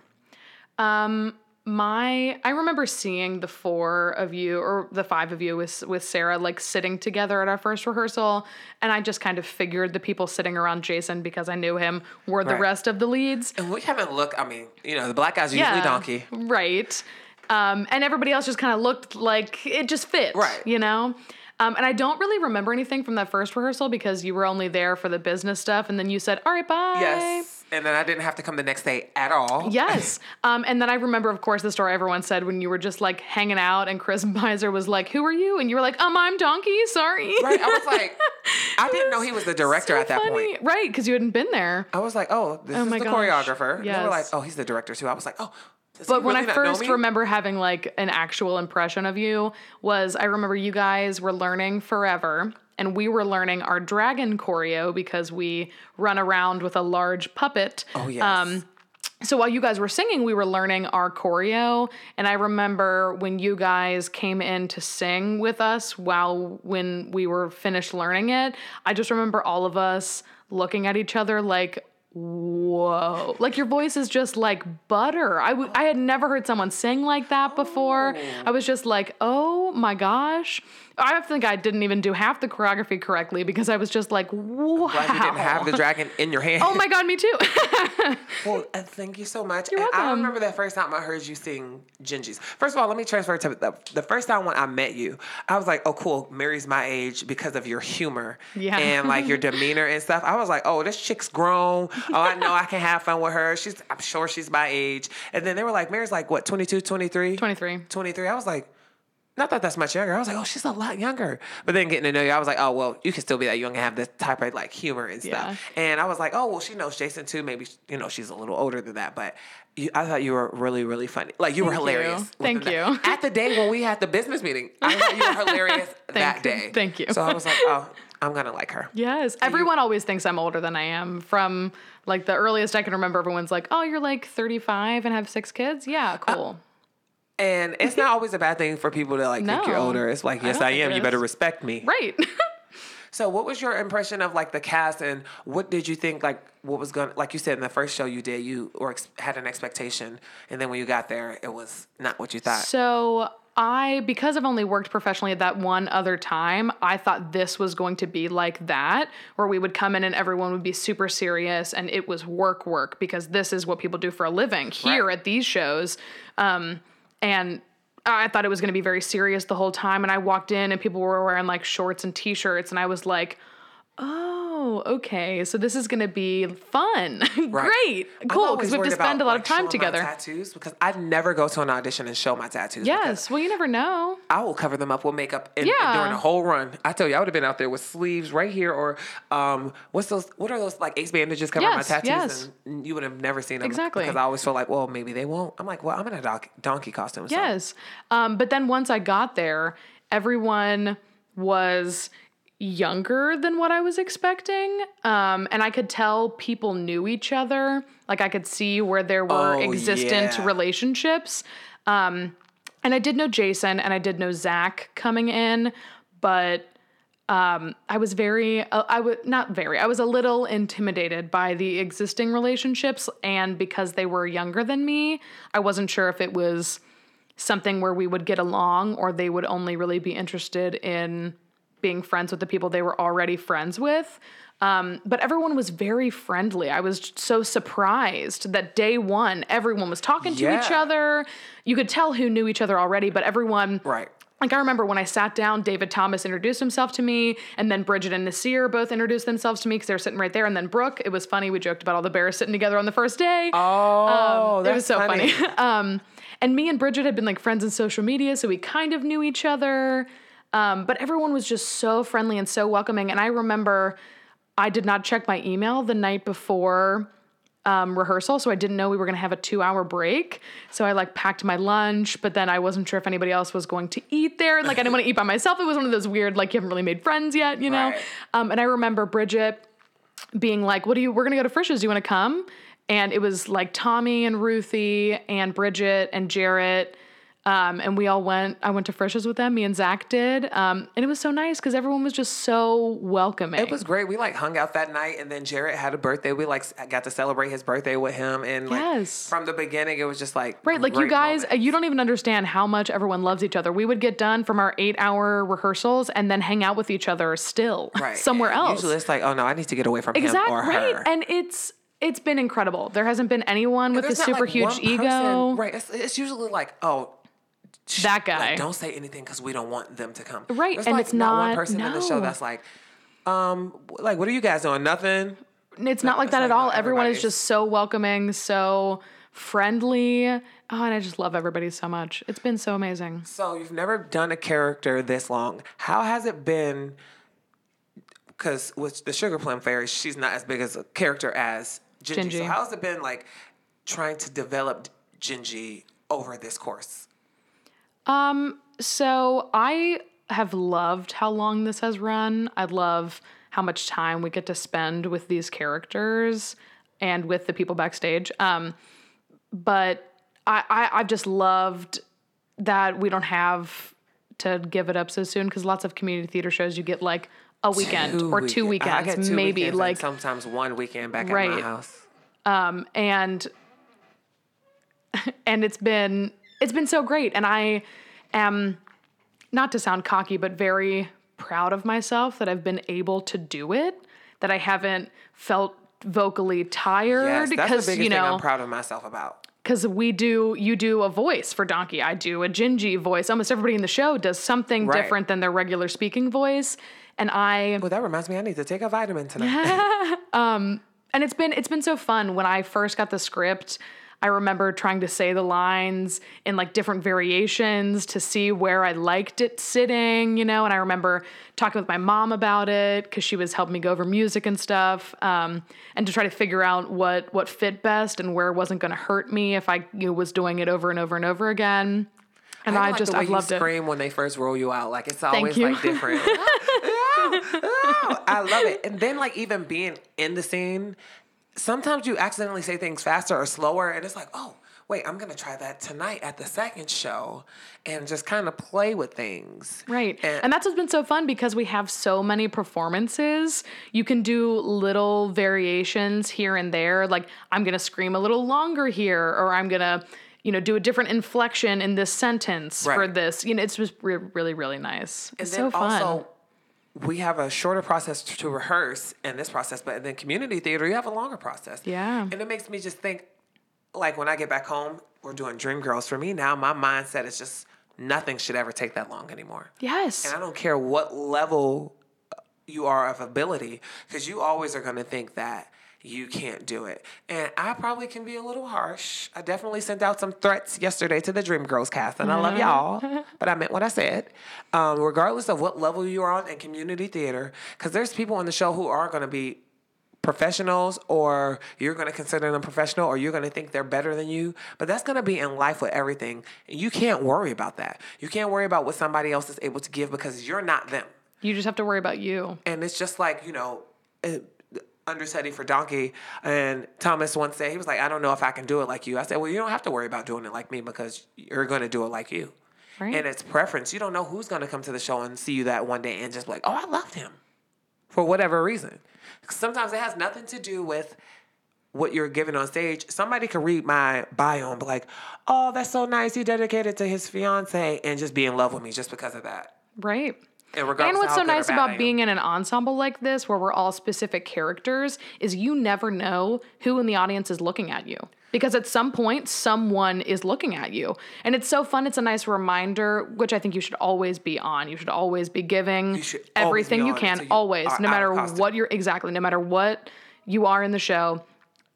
um, my I remember seeing the four of you or the five of you with with Sarah like sitting together at our first rehearsal, and I just kind of figured the people sitting around Jason because I knew him were the Right. rest of the leads. And we haven't looked. I mean, you know, the black guy's usually donkey. Right. Um, and everybody else just kind of looked like it just fit. Right. You know? Um, and I don't really remember anything from that first rehearsal because you were only there for the business stuff. And then you said, all right, bye. Yes. And then I didn't have to come the next day at all. <laughs> Yes. Um, and then I remember, of course, the story everyone said when you were just like hanging out and Chris <laughs> Miser was like, who are you? And you were like, um, I'm Donkey. Sorry. Right. I was like, <laughs> I didn't know he was the director So at that funny. point. Right. Because you hadn't been there. I was like, oh, this Oh is my the gosh. choreographer. And they were like, oh, he's the director too. I was like, oh, does But he when really I first remember having like an actual impression of you was I remember you guys were learning forever and we were learning our dragon choreo because we run around with a large puppet. Oh, yes. Um, so while you guys were singing, we were learning our choreo. And I remember when you guys came in to sing with us while when we were finished learning it, I just remember all of us looking at each other like, whoa. Like your voice is just like butter. I, w- I had never heard someone sing like that before. Oh. I was just like, oh my gosh. I think I didn't even do half the choreography correctly because I was just like, wow. Glad you didn't have the dragon in your hand. Oh my God, me too. <laughs> Well, uh, thank you so much. You're and I remember that first time I heard you sing Gingy's. First of all, let me transfer to the, the first time when I met you. I was like, oh, cool. Mary's my age because of your humor Yeah. and like your <laughs> demeanor and stuff. I was like, oh, this chick's grown. Oh, I know I can have fun with her. She's, I'm sure she's my age. And then they were like, Mary's like, what, 22, 23? 23. 23. I was like, not that that's much younger. I was like, oh, she's a lot younger. But then getting to know you, I was like, oh, well, you can still be that young and have this type of like humor and stuff. And I was like, oh, well, she knows Jason too. Maybe, you know, she's a little older than that. But you, I thought you were really, really funny. Like, you were Thank you. hilarious. Thank within you. that. At the day when we had the business meeting, I thought you were <laughs> hilarious that day. thank you. So I was like, oh, I'm going to like her. Yes. Everyone always thinks I'm older than I am. From like the earliest I can remember, everyone's like, oh, you're like 35 and have six kids? Yeah, Uh, cool. And it's not always a bad thing for people to like think you're older. It's like, yes, don't I, am. You better respect me. right. <laughs> So, what was your impression of like the cast, and what did you think like what was going? to Like you said in the first show you did, you or ex- had an expectation, and then when you got there, it was not what you thought. So I, because I've only worked professionally at that one other time, I thought this was going to be like that, where we would come in and everyone would be super serious and it was work work because this is what people do for a living here Right. at these shows. Um, and I thought it was going to be very serious the whole time. And I walked in and people were wearing like shorts and t shirts, and I was like, Oh, okay. So this is gonna be fun. <laughs> Great. I'm Cool. Because we have to spend about, a lot like, of time together. tattoos because I never go to an audition and show my tattoos. Yes. Well, you never know. I will cover them up with makeup and, and during the whole run. I tell you, I would have been out there with sleeves right here, or um, what's those? What are those like ace bandages covering Yes, my tattoos? yes. And you would have never seen them Exactly. because I always feel like, well, maybe they won't. I'm like, well, I'm in a doc- donkey costume. So. Yes. Um, but then once I got there, everyone was younger than what I was expecting. Um, and I could tell people knew each other. Like I could see where there were Oh, existent yeah. relationships. Um, and I did know Jason and I did know Zach coming in, but um, I was very, uh, I would not very, I was a little intimidated by the existing relationships. And because they were younger than me, I wasn't sure if it was something where we would get along or they would only really be interested in being friends with the people they were already friends with. Um, but everyone was very friendly. I was so surprised that day one, everyone was talking to each other. You could tell who knew each other already, but everyone Right. like I remember when I sat down, David Thomas introduced himself to me, and then Bridget and Nasir both introduced themselves to me because they were sitting right there. And then Brooke, it was funny. We joked about all the bears sitting together on the first day. Oh, Um, that's it was so funny. <laughs> um, and me and Bridget had been like friends in social media, so we kind of knew each other. Um, but everyone was just so friendly and so welcoming. And I remember I did not check my email the night before um, rehearsal, so I didn't know we were gonna have a two hour break. So I like packed my lunch, but then I wasn't sure if anybody else was going to eat there. Like I didn't want to eat by myself. It was one of those weird, like you haven't really made friends yet, you know? Right. Um, and I remember Bridget being like, "What do you? We're gonna go to Frisch's. Do you want to come?" And it was like Tommy and Ruthie and Bridget and Jarrett. Um, and we all went. I went to Frisch's with them. Me and Zach did, um, and it was so nice because everyone was just so welcoming. It was great. We like hung out that night, and then Jarrett had a birthday. We like got to celebrate his birthday with him, and like Yes. from the beginning, it was just like Right, like you guys, moments. you don't even understand how much everyone loves each other. We would get done from our eight-hour rehearsals and then hang out with each other still right <laughs> somewhere And else. Usually, it's like, oh no, I need to get away from exactly him or right, her. and it's it's been incredible. There hasn't been anyone with a super like, huge one ego. right? It's, it's usually like, oh. That guy. like, don't say anything because we don't want them to come. Right, There's, and like, it's one not- one person in the show that's like, um, like, what are you guys doing? Nothing. It's not like that like at all. Everyone is just so welcoming, so friendly. Oh, and I just love everybody so much. It's been so amazing. So you've never done a character this long. How has it been? Because with the Sugar Plum Fairy, she's not as big as a character as Gingy. Gingy. So how has it been like trying to develop Gingy over this course? Um, so I have loved how long this has run. I love how much time we get to spend with these characters and with the people backstage. Um, but I, I I've just loved that we don't have to give it up so soon because lots of community theater shows you get like a weekend or two weekend- I weekends, two maybe weekends and like sometimes one weekend back at my house. Um, and <laughs> and it's been it's been so great and i am not to sound cocky but very proud of myself that i've been able to do it that i haven't felt vocally tired Yes, that's the biggest you thing know I'm proud of myself about. because we do you do a voice for donkey i do a gingy voice almost everybody in the show does something Right. different than their regular speaking voice and i Well, that reminds me, I need to take a vitamin tonight. <laughs> Um, and it's been it's been so fun when i first got the script i remember trying to say the lines in like different variations to see where i liked it sitting you know and i remember talking with my mom about it because she was helping me go over music and stuff um, and to try to figure out what what fit best and where it wasn't going to hurt me if i you know, was doing it over and over and over again and i, like just the way i've loved you it scream when they first roll you out. Like it's always like different. <laughs> <laughs> I love it. And then like even being in the scene, sometimes you accidentally say things faster or slower, and it's like, oh, wait, I'm gonna try that tonight at the second show, and just kind of play with things. Right. And- And, that's what's been so fun because we have so many performances. You can do little variations here and there. Like, I'm going to scream a little longer here, or I'm going to, you know, do a different inflection in this sentence for this. You know, it's just re- really, really nice. And It's so fun. also, we have a shorter process to to rehearse in this process, but then community theater, you have a longer process. Yeah. And it makes me just think, like when I get back home, we're doing Dreamgirls. For me now, my mindset is just nothing should ever take that long anymore. yes. And I don't care what level uh, you are of ability, because you always are going to think that you can't do it. And I probably can be a little harsh. I definitely sent out some threats yesterday to the Dreamgirls cast, and I love y'all, <laughs> but I meant what I said. Um, regardless of what level you are on in community theater, because there's people on the show who are going to be professionals or you're going to consider them professional or you're going to think they're better than you but that's going to be in life with everything you can't worry about that you can't worry about what somebody else is able to give because you're not them you just have to worry about you. and it's just like you know uh, understudy for donkey and thomas once said he was like i don't know if i can do it like you i said well you don't have to worry about doing it like me because you're going to do it like you Right. and it's preference. You don't know who's going to come to the show and see you that one day and just be like, oh, I loved him for whatever reason. Sometimes it has nothing to do with what you're giving on stage. Somebody could read my bio and be like, oh, that's so nice. He dedicated to his fiance and just be in love with me just because of that. Right. And what's so nice about being in an ensemble like this, where we're all specific characters, is you never know who in the audience is looking at you. Because at some point, someone is looking at you. And it's so fun. It's a nice reminder, which I think you should always be on. You should always be giving always everything be you can, you always, no matter what you're exactly, no matter what you are in the show.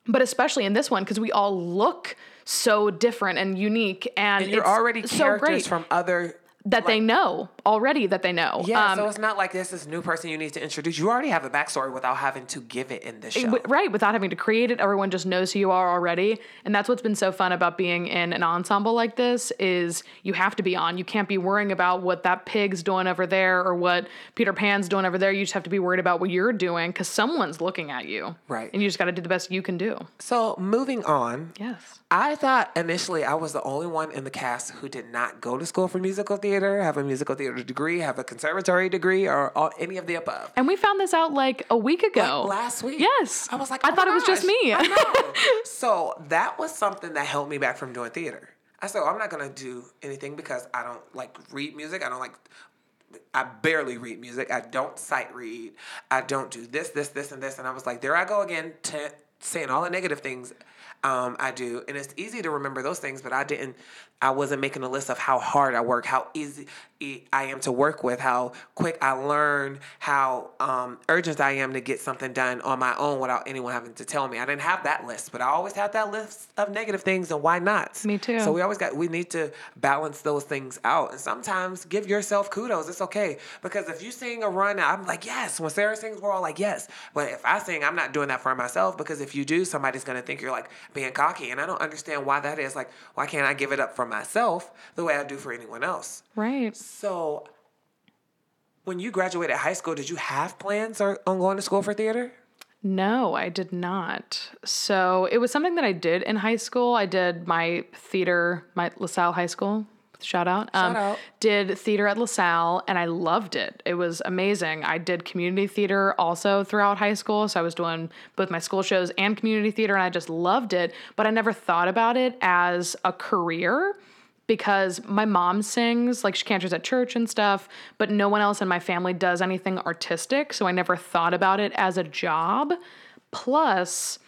But especially in this one, because we all look so different and unique. And, And you're it's already so characters great from other. That they know already that they know. Yeah, Um, so it's not like this is new person you need to introduce. You already have a backstory without having to give it in this show. W- right without having to create it everyone just knows who you are already and that's what's been so fun about being in an ensemble like this is you have to be on you can't be worrying about what that pig's doing over there or what peter pan's doing over there you just have to be worried about what you're doing because someone's looking at you Right. and you just got to do the best you can do So moving on, yes I thought initially I was the only one in the cast who did not go to school for musical theater, have a musical theater degree, have a conservatory degree, or all, any of the above. and we found this out like a week ago Like last week. yes I was like, i oh thought my it was just oh me I know. <laughs> so that was something that held me back from doing theater. I said, I'm not gonna do anything because I don't like read music. I don't like. I barely read music. I don't sight read. I don't do this, this, this, and this. And I was like, there I go again, to saying all the negative things um, I do. And it's easy to remember those things, but I didn't. I wasn't making a list of how hard I work, how easy I am to work with, how quick I learn, how um, urgent I am to get something done on my own without anyone having to tell me. I didn't have that list, but I always had that list of negative things, and why not? Me too. So we always got we need to balance those things out, and sometimes give yourself kudos. It's okay because if you sing a run, I'm like yes. When Sarah sings, we're all like yes. But if I sing, I'm not doing that for myself because if you do, somebody's gonna think you're like being cocky, and I don't understand why that is. Like, why can't I give it up for myself the way I do for anyone else? right So, when you graduated high school, did you have plans on going to school for theater? No, I did not. So it was something that I did in high school. I did my theater, my LaSalle High School. Shout out. Um, out. Did theater at LaSalle and I loved it. It was amazing. I did community theater also throughout high school. So I was doing both my school shows and community theater and I just loved it. But I never thought about it as a career because my mom sings, like she cantors at church and stuff, but no one else in my family does anything artistic. So I never thought about it as a job. Plus,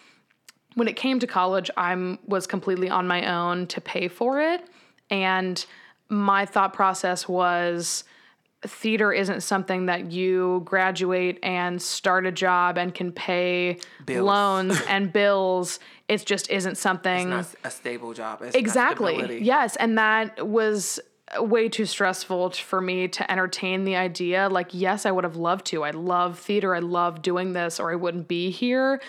when it came to college, I was completely on my own to pay for it. And my thought process was theater isn't something that you graduate and start a job and can pay Bills. loans <laughs> and bills. It just isn't something. It's Not a stable job. It's Exactly. Yes. And that was way too stressful for me to entertain the idea. Like, yes, I would have loved to. I love theater. I love doing this, or I wouldn't be here.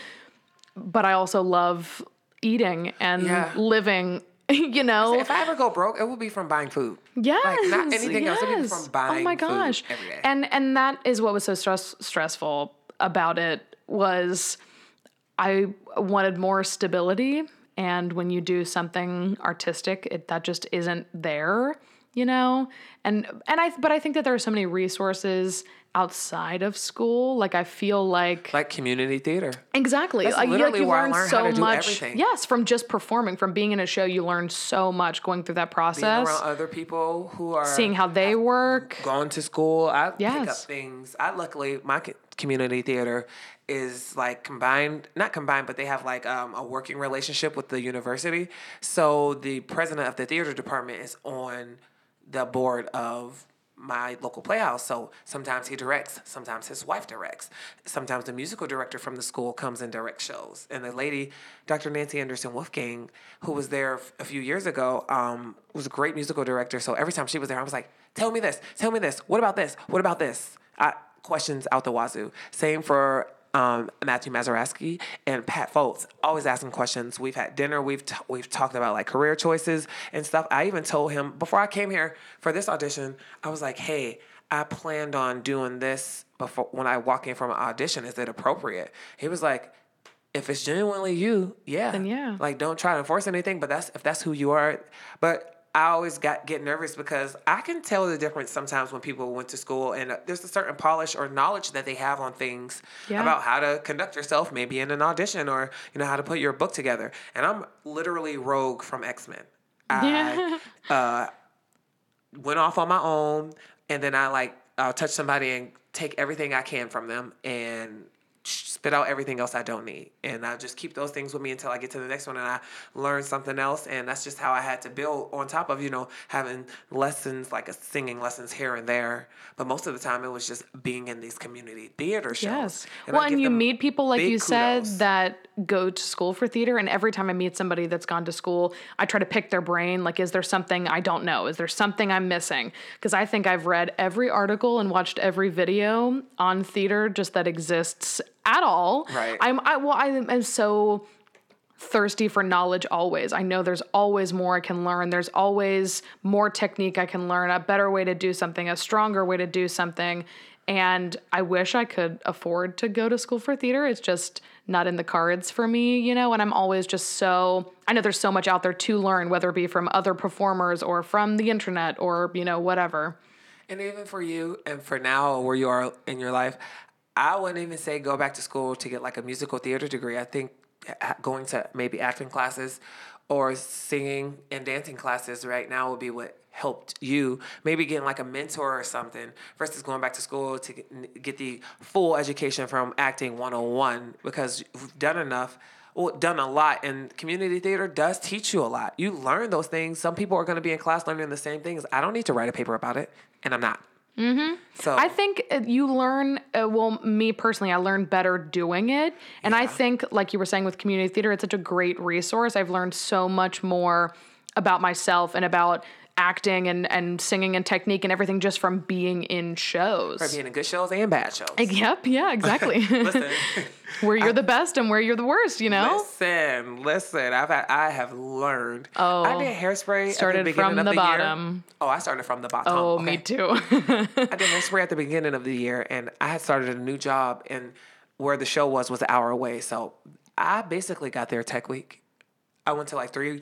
But I also love eating and Yeah. living, <laughs> you know? If I ever go broke, it will be from buying food. Yes. Like, not anything else. It would be from oh buying Oh my gosh. every day. And and that is what was so stress stressful about it was I wanted more stability and when you do something artistic, it that just isn't there, you know? And and I but I think that there are so many resources outside of school. Like I feel like Like community theater. Exactly. That's like, you- literally like you where I learn learned so how to do much. everything. Yes, from just performing, from being in a show, you learn so much going through that process. Being around other people who are seeing how they work. going to school. I pick up things. I luckily my community theater is like combined, not combined, but they have like um, a working relationship with the university. So the president of the theater department is on the board of my local playhouse. So sometimes he directs, sometimes his wife directs. Sometimes the musical director from the school comes and directs shows. And the lady, Dr. Nancy Anderson Wolfgang, who was there a few years ago, um, was a great musical director. So every time she was there, I was like, tell me this, tell me this. What about this? What about this? I, questions out the wazoo. Same for um, Matthew Mazeroski and Pat Foltz, always asking questions. We've had dinner. We've t- we've talked about like career choices and stuff. I even told him before I came here for this audition. I was like, "Hey, I planned on doing this before when I walk in from an audition. Is it appropriate?" He was like, "If it's genuinely you, yeah, Then yeah. Like, don't try to force anything. But that's if that's who you are. But I always got get nervous because I can tell the difference sometimes when people went to school and uh, there's a certain polish or knowledge that they have on things Yeah. about how to conduct yourself, maybe in an audition or you know how to put your book together. And I'm literally Rogue from X Men. <laughs> I uh, went off on my own, and then I like I'll touch somebody and take everything I can from them and spit out everything else I don't need. And I just keep those things with me until I get to the next one and I learn something else. And that's just how I had to build on top of, you know, having lessons, like a singing lessons here and there. But most of the time it was just being in these community theater shows. Yes. I well, and you meet people like you said kudos. that go to school for theater, and every time I meet somebody that's gone to school, I try to pick their brain. Like, is there something I don't know? Is there something I'm missing? Because I think I've read every article and watched every video on theater just that exists at all. Right. I'm I well I am so thirsty for knowledge always. I know there's always more I can learn. There's always more technique I can learn, a better way to do something, a stronger way to do something. And I wish I could afford to go to school for theater. It's just not in the cards for me, you know, and I'm always just so I know there's so much out there to learn, whether it be from other performers or from the internet or, you know, whatever. And even for you and for now where you are in your life, I wouldn't even say go back to school to get like a musical theater degree. I think uh, going to maybe acting classes or singing and dancing classes right now would be what helped you. Maybe getting like a mentor or something versus going back to school to get, get the full education from acting 101 because you've done enough well, done a lot, and community theater does teach you a lot. You learn those things. Some people are going to be in class learning the same things. I don't need to write a paper about it, and I'm not. Mm-hmm. So I think uh, you learn, uh, well, me personally, I learned better doing it. And I think, like you were saying with community theater, it's such a great resource. I've learned so much more about myself and about acting and, and singing and technique and everything just from being in shows. for being in good shows and bad shows. Yep, yeah, exactly. <laughs> Listen, <laughs> where you're the best and where you're the worst, you know? listen, listen. I've had, I have learned. Oh. I did hairspray. Started the from the the year. bottom. Oh, I started from the bottom. Oh, okay. me too. <laughs> I did hairspray at the beginning of the year, and I had started a new job, and where the show was was an hour away. So I basically got there tech week. I went to like three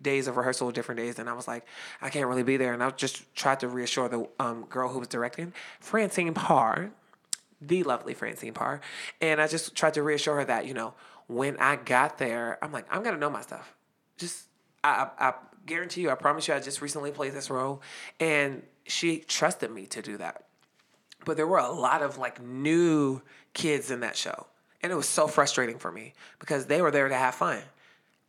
days of rehearsal, different days, and I was like, I can't really be there. And I just tried to reassure the um, girl who was directing, Francine Parr, the lovely Francine Parr, and I just tried to reassure her that you know when I got there, I'm like, I'm gonna know my stuff. Just I, I, I guarantee you, I promise you, I just recently played this role, and she trusted me to do that. But there were a lot of like new kids in that show. And it was so frustrating for me because they were there to have fun.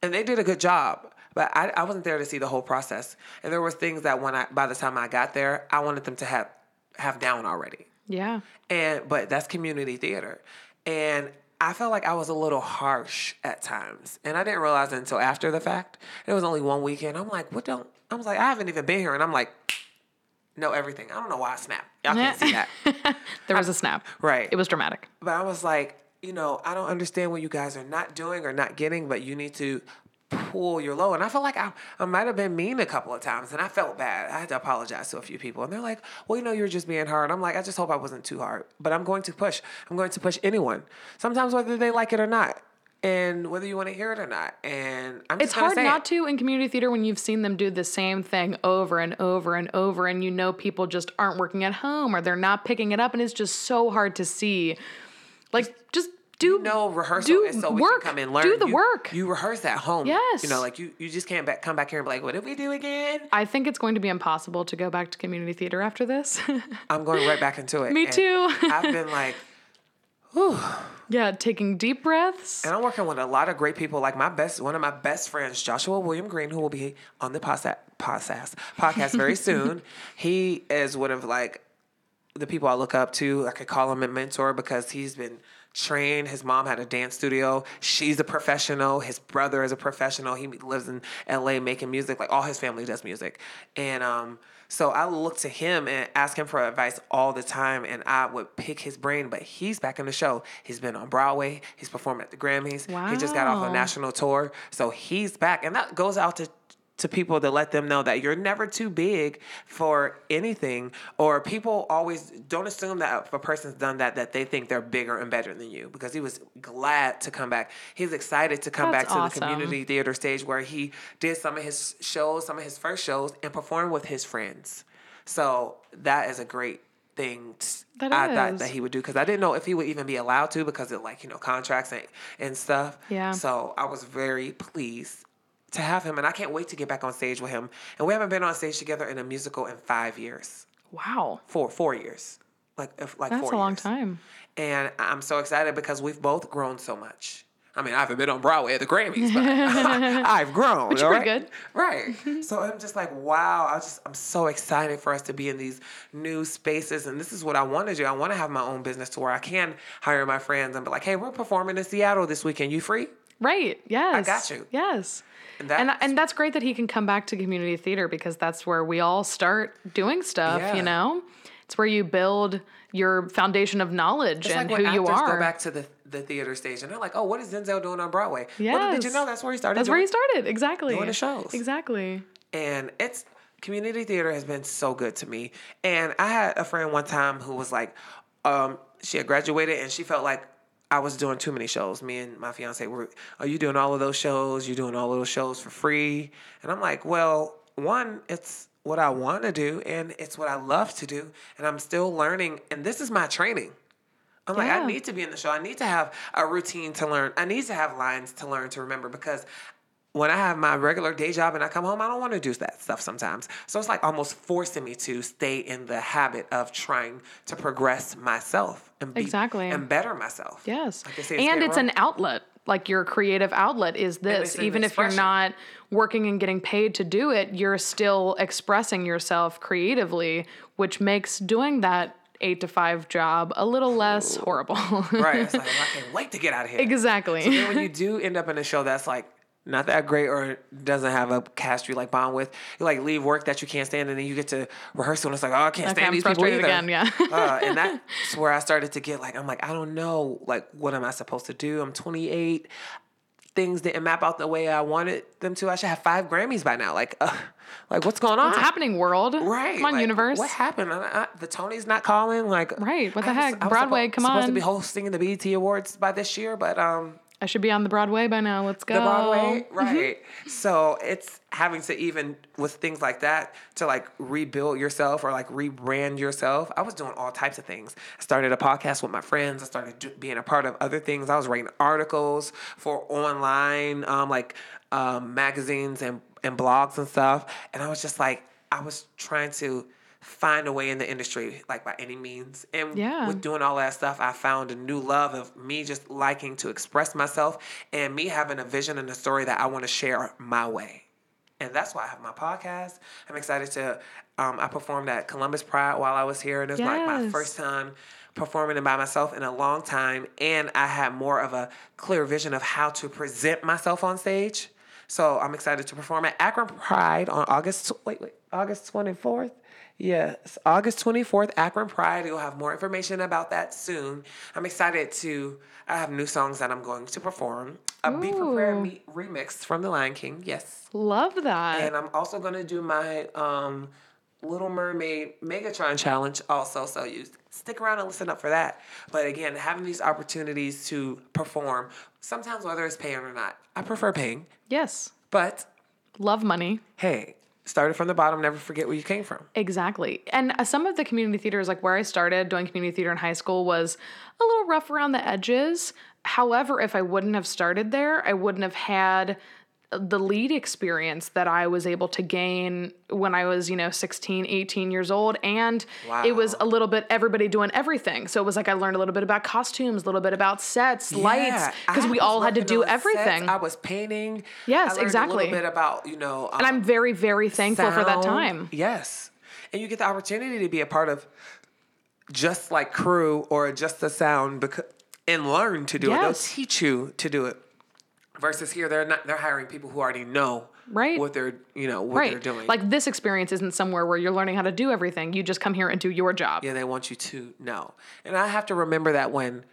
And they did a good job. But I, I wasn't there to see the whole process. And there were things that when I by the time I got there, I wanted them to have have down already. yeah. And but that's community theater. And I felt like I was a little harsh at times. And I didn't realize until after the fact. It was only one weekend. I'm like, what don't I was like, I haven't even been here. And I'm like, know everything. I don't know why I snapped. Y'all can't see that. <laughs> There was a snap. Right. It was dramatic. But I was like, you know, I don't understand what you guys are not doing or not getting, but you need to pull your low. And I felt like I, I might have been mean a couple of times and I felt bad. I had to apologize to a few people. And they're like, well, you know, you're just being hard. I'm like, I just hope I wasn't too hard. But I'm going to push. I'm going to push anyone. Sometimes whether they like it or not. And whether you want to hear it or not. And I'm just It's hard not it. to in community theater when you've seen them do the same thing over and over and over, and you know people just aren't working at home or they're not picking it up, and it's just so hard to see. Like, just do No rehearsal do is so we work. can come and learn. Do the You- work. You rehearse at home. Yes. You know, like you, you just can't back, come back here and be like, what did we do again? I think it's going to be impossible to go back to community theater after this. <laughs> I'm going right back into it. Me And too. I've been like, ooh. yeah, taking deep breaths. And I'm working with a lot of great people. Like my best, one of my best friends, Joshua William Green, who will be on the podcast podcast, podcast very <laughs> soon. He is one of like the people I look up to. I could call him a mentor because he's been trained. His mom had a dance studio. She's a professional. His brother is a professional. He lives in LA making music. Like all his family does music. And um, so I look to him and ask him for advice all the time. And I would pick his brain. But he's back in the show. He's been on Broadway. He's performed at the Grammys. He just got off a national tour. So he's back. And that goes out to to people to let them know that you're never too big for anything or people always don't assume that if a person's done that that they think they're bigger and better than you because he was glad to come back he's excited to come That's back to awesome. the community theater stage where he did some of his shows some of his first shows and performed with his friends so that is a great thing That I thought that he would do because I didn't know if he would even be allowed to because of like you know contracts and, and stuff. Yeah. So I was very pleased to have him, and I can't wait to get back on stage with him. And we haven't been on stage together in a musical in five years, Wow. four four years, like if, like That's four a long years. time. And I'm so excited because we've both grown so much. I mean, I haven't been on Broadway at the Grammys, but <laughs> I've grown. Which is pretty alright? good. Right. so I'm just like, wow. I just I'm so excited for us to be in these new spaces. And this is what I want to do. I want to have my own business to where I can hire my friends and be like, hey, we're performing in Seattle this weekend. You free? Right. Yes. I got you. Yes. And And that's- and that's great that he can come back to community theater because that's where we all start doing stuff, Yeah. you know? It's where you build your foundation of knowledge It's and like who you are. go back to the, the theater stage and they're like, oh, what is Denzel doing on Broadway? yes. Well, did you know that's where he started? That's where he started. Exactly. doing the shows. Exactly. and it's community theater has been so good to me. And I had a friend one time who was like, um, she had graduated and she felt like I was doing too many shows. Me and my fiance were, are you doing all of those shows? You doing all of those shows for free? And I'm like, well, one, it's what I want to do and it's what I love to do. And I'm still learning. And this is my training. I'm like, I need to be in the show. I need to have a routine to learn. I need to have lines to learn to remember because when I have my regular day job and I come home, I don't want to do that stuff sometimes. So it's like almost forcing me to stay in the habit of trying to progress myself and be, Exactly. and better myself. Yes. Like and it's rope. an outlet. Like your creative outlet is this. Even if you're not working and getting paid to do it, you're still expressing yourself creatively, which makes doing that eight to five job a little less horrible. right. It's like <laughs> I can't wait to get out of here. exactly. then when you <laughs> do end up in a show that's like not that great or doesn't have a cast you like bond with, you like leave work that you can't stand and then you get to rehearsal and it's like, oh, I can't Okay, stand I'm these people either. again, yeah. <laughs> uh, and <laughs> that's where I started to get like, I'm like, I don't know, like, what am I supposed to do? I'm 28. Things didn't map out the way I wanted them to. I should have five Grammys by now. Like, uh, like what's going on? What's happening, world? Right. Come on, like, universe. What happened? I, I, the Tony's not calling. Like, Right, what the I was- heck? I was Broadway, suppo- come supposed to be hosting the BET Awards by this year, but um, I should be on the Broadway by now. Let's go. the Broadway, Mm-hmm. right? So it's having to even with things like that to like rebuild yourself or like rebrand yourself. I was doing all types of things. I started a podcast with my friends. I started being a part of other things. I was writing articles for online um, like um, magazines and and blogs and stuff. And I was just like, I was trying to find a way in the industry like by any means and Yeah. with doing all that stuff, I found a new love of me just liking to express myself and me having a vision and a story that I want to share my way. And that's why I have my podcast. I'm excited to, um, I performed at Columbus Pride while I was here. And it was like my Yes. first time performing it by myself in a long time. And I had more of a clear vision of how to present myself on stage. So I'm excited to perform at Akron Pride on August, wait, wait, August 24th. Yes, August 24th, Akron Pride. You'll have more information about that soon. I'm excited to, I have new songs that I'm going to perform. A Be Prepared Me remix from The Lion King, yes. Love that. And I'm also going to do my um, Little Mermaid Megatron challenge also. So you stick around and listen up for that. But again, having these opportunities to perform, sometimes whether it's paying or not, I prefer paying. yes. But Love money. hey, started from the bottom, never forget where you came from. Exactly. And uh, some of the community theaters, like where I started doing community theater in high school, was a little rough around the edges. However, if I wouldn't have started there, I wouldn't have had the lead experience that I was able to gain when I was, you know, 16, 18 years old. And it was a little bit everybody doing everything. So it was like I learned a little bit about costumes, a little bit about sets, lights, because we all had to do on sets, everything. I was painting. Yes, exactly. A little bit about you know, um, and I'm very, very thankful for that time. Yes, and you get the opportunity to be a part of just like crew or just the sound because and learn to do it. They'll teach you to do it. Versus here, they're not. They're hiring people who already know Right. what they're you know what they're doing. Like this experience isn't somewhere where you're learning how to do everything. You just come here and do your job. Yeah, they want you to know. And I have to remember that when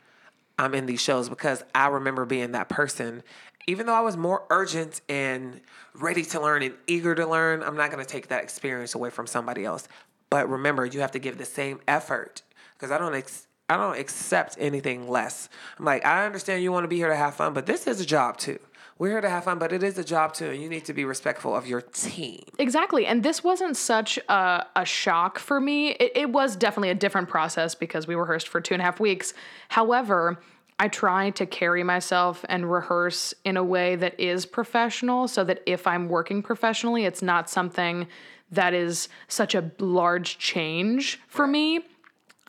I'm in these shows because I remember being that person even though I was more urgent and ready to learn and eager to learn, I'm not going to take that experience away from somebody else. But remember, you have to give the same effort because I don't ex- I don't accept anything less. I'm like, I understand you want to be here to have fun, but this is a job too. We're here to have fun, but it is a job too, and you need to be respectful of your team. Exactly. And this wasn't such a, a shock for me. It, it was definitely a different process because we rehearsed for two and a half weeks. However, I try to carry myself and rehearse in a way that is professional so that if I'm working professionally, it's not something that is such a large change for me.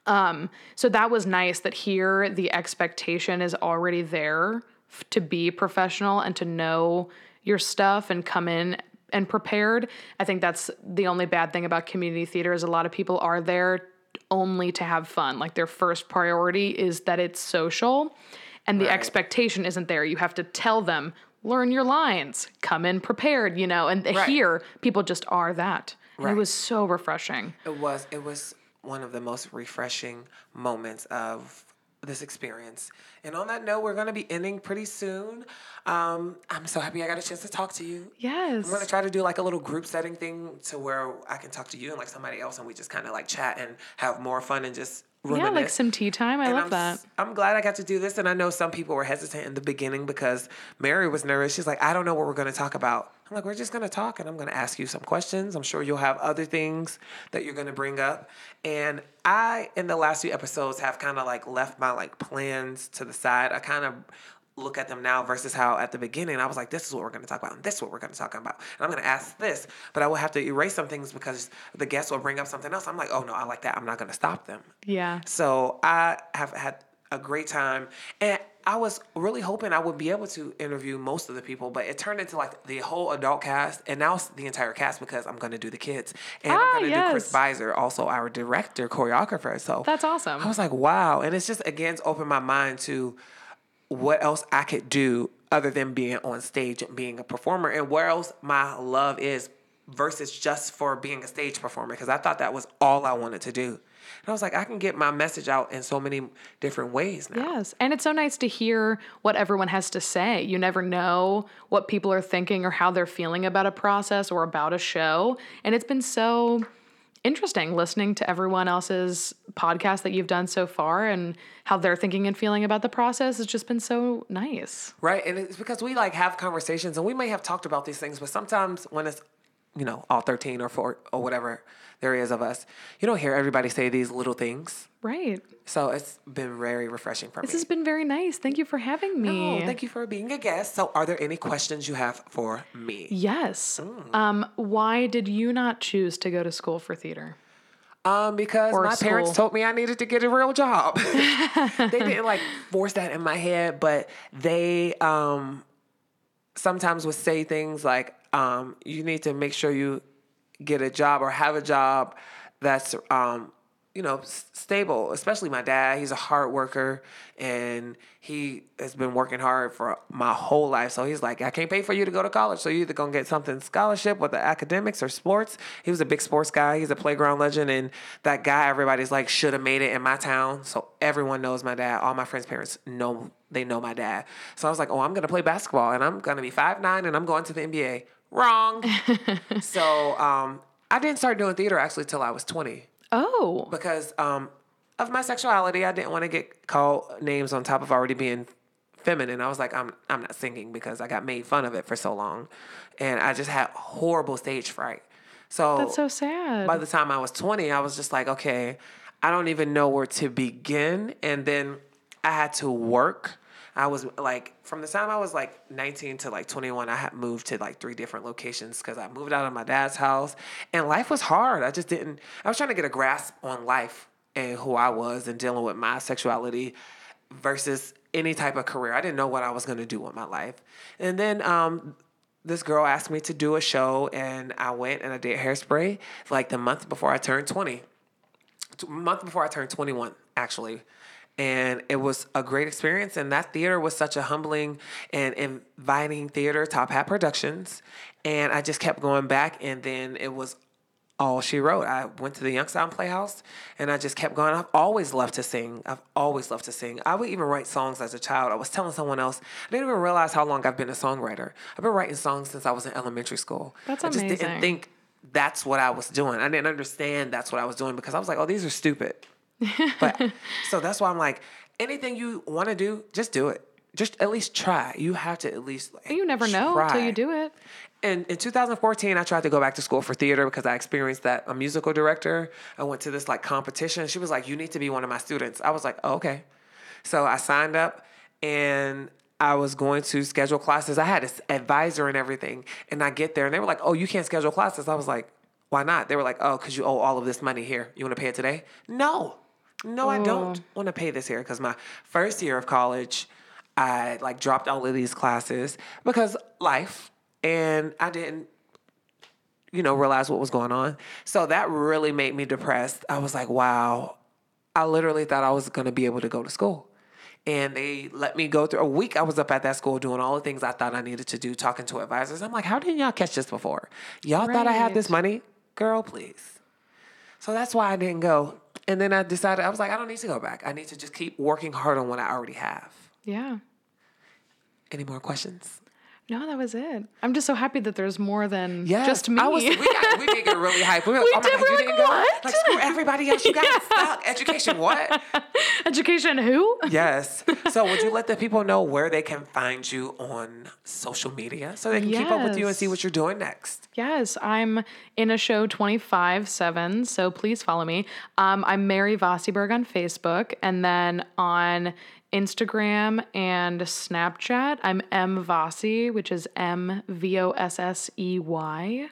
Um, so that was nice that here the expectation is already there f- to be professional and to know your stuff and come in and prepared. I think that's the only bad thing about community theater is a lot of people are there only to have fun. Like their first priority is that it's social and the Right. expectation isn't there. You have to tell them, learn your lines, come in prepared, you know, and Right. here people just are that. Right. it was so refreshing. It was it was one of the most refreshing moments of this experience. And on that note, we're going to be ending pretty soon. Um, I'm so happy I got a chance to talk to you. Yes. I'm gonna try to do like a little group setting thing to where I can talk to you and like somebody else, and we just kind of like chat and have more fun and just yeah, like some tea time. I And love I'm, that. I'm glad I got to do this, and I know some people were hesitant in the beginning because Mary was nervous. She's like, "I don't know what we're going to talk about." I'm like, "We're just going to talk, and I'm going to ask you some questions. I'm sure you'll have other things that you're going to bring up." And I, in the last few episodes, have kind of like left my like plans to the side. I kind of look at them now versus how at the beginning I was like, this is what we're going to talk about, and this is what we're going to talk about, and I'm going to ask this, but I will have to erase some things because the guests will bring up something else. I'm like, oh no, I like that. I'm not going to stop them. Yeah. So I have had a great time. And I was really hoping I would be able to interview most of the people, but it turned into like the whole adult cast and now it's the entire cast because I'm going to do the kids. And Ah, I'm going to do Chris yes. Beiser, also our director, choreographer. So That's awesome. I was like, wow. And it's just, again, it's opened my mind to what else I could do other than being on stage and being a performer and where else my love is versus just for being a stage performer because I thought that was all I wanted to do. And I was like, I can get my message out in so many different ways now. Yes. And it's so nice to hear what everyone has to say. You never know what people are thinking or how they're feeling about a process or about a show. And it's been so interesting listening to everyone else's podcast that you've done so far and how they're thinking and feeling about the process. has just been so nice. Right. And it's because we like have conversations and we may have talked about these things, but sometimes when it's, you know, all 13 or 4 or whatever there is of us, you don't hear everybody say these little things. Right. So it's been very refreshing for This me. This has been very nice. Thank you for having me. Oh, thank you for being a guest. So, are there any questions you have for me? Yes. Mm. Um, why did you not choose to go to school for theater? Um, because Or my parents told me I needed to get a real job. <laughs> they <laughs> didn't like force that in my head, but they um sometimes would say things like, um, you need to make sure you get a job or have a job that's um you know stable especially my dad. He's a hard worker and he has been working hard for my whole life. So he's like i can't pay for you to go to college so you're either going to get something scholarship with the academics or sports. He was a big sports guy. He's a playground legend and that guy everybody's like should have made it in my town. So everyone knows my dad. All my friends parents know they know my dad. So i was like oh i'm going to play basketball and i'm going to be five nine and i'm going to the nba wrong <laughs> so um, I didn't start doing theater actually till I was 20 Oh. because um, of my sexuality. I didn't want to get called names on top of already being feminine. I was like, I'm I'm not singing because I got made fun of it for so long, and I just had horrible stage fright. So That's so sad. by the time I was 20, I was just like, okay, I don't even know where to begin. And then I had to work. I was like, from the time I was like 19 to like 21, I had moved to like three different locations because I moved out of my dad's house and life was hard. I just didn't, I was trying to get a grasp on life and who I was and dealing with my sexuality versus any type of career. I didn't know what I was going to do with my life. And then um, this girl asked me to do a show, and I went and I did hairspray like the month before I turned 20. T- month before I turned 21, actually. And it was a great experience. And that theater was such a humbling and inviting theater, Top Hat Productions. And I just kept going back. And then it was all she wrote. I went to the Youngstown Playhouse and I just kept going. I've always loved to sing. I've always loved to sing. I would even write songs as a child. I was telling someone else, I didn't even realize how long I've been a songwriter. I've been writing songs since I was in elementary school. That's amazing. I just didn't think that's what I was doing. I didn't understand that's what I was doing because I was like, oh, these are stupid. But <laughs> so that's why I'm like, anything you want to do, just do it. Just at least try. You have to at least. Like, You never know try. until you do it. And in 2014, I tried to go back to school for theater because I experienced that a musical director. I went to this like competition. She was like, "You need to be one of my students." I was like, oh, "Okay." So I signed up, and I was going to schedule classes. I had an advisor and everything, and I get there, and they were like, "Oh, you can't schedule classes." I was like, "Why not?" They were like, "Oh, because you owe all of this money here. You want to pay it today?" No, no, I don't oh. want to pay this here because my first year of college, I like dropped all of these classes because life, and I didn't you know, realize what was going on. So that really made me depressed. I was like, wow, I literally thought I was going to be able to go to school. And they let me go through a week. I was up at that school doing all the things I thought I needed to do, talking to advisors. I'm like, how didn't y'all catch this before? Y'all thought I had this money? Girl, please. So that's why I didn't go. And then I decided, I was like, I don't need to go back. I need to just keep working hard on what I already have. Yeah. Any more questions? No, that was it. I'm just so happy that there's more than Yes, just me. I was, we, got, we did get really hyped. We were <laughs> like, We oh did, God, we you like, go? what? Like, screw everybody else. You <laughs> got stuck. Education, what? <laughs> Education who? Yes. So, would you let the people know where they can find you on social media so they can keep up with you and see what you're doing next? Yes, I'm in a show 25 7, so please follow me. Um, I'm Mary Vossiberg on Facebook, and then on Instagram and Snapchat, I'm M Vossey, which is M V O S S E Y.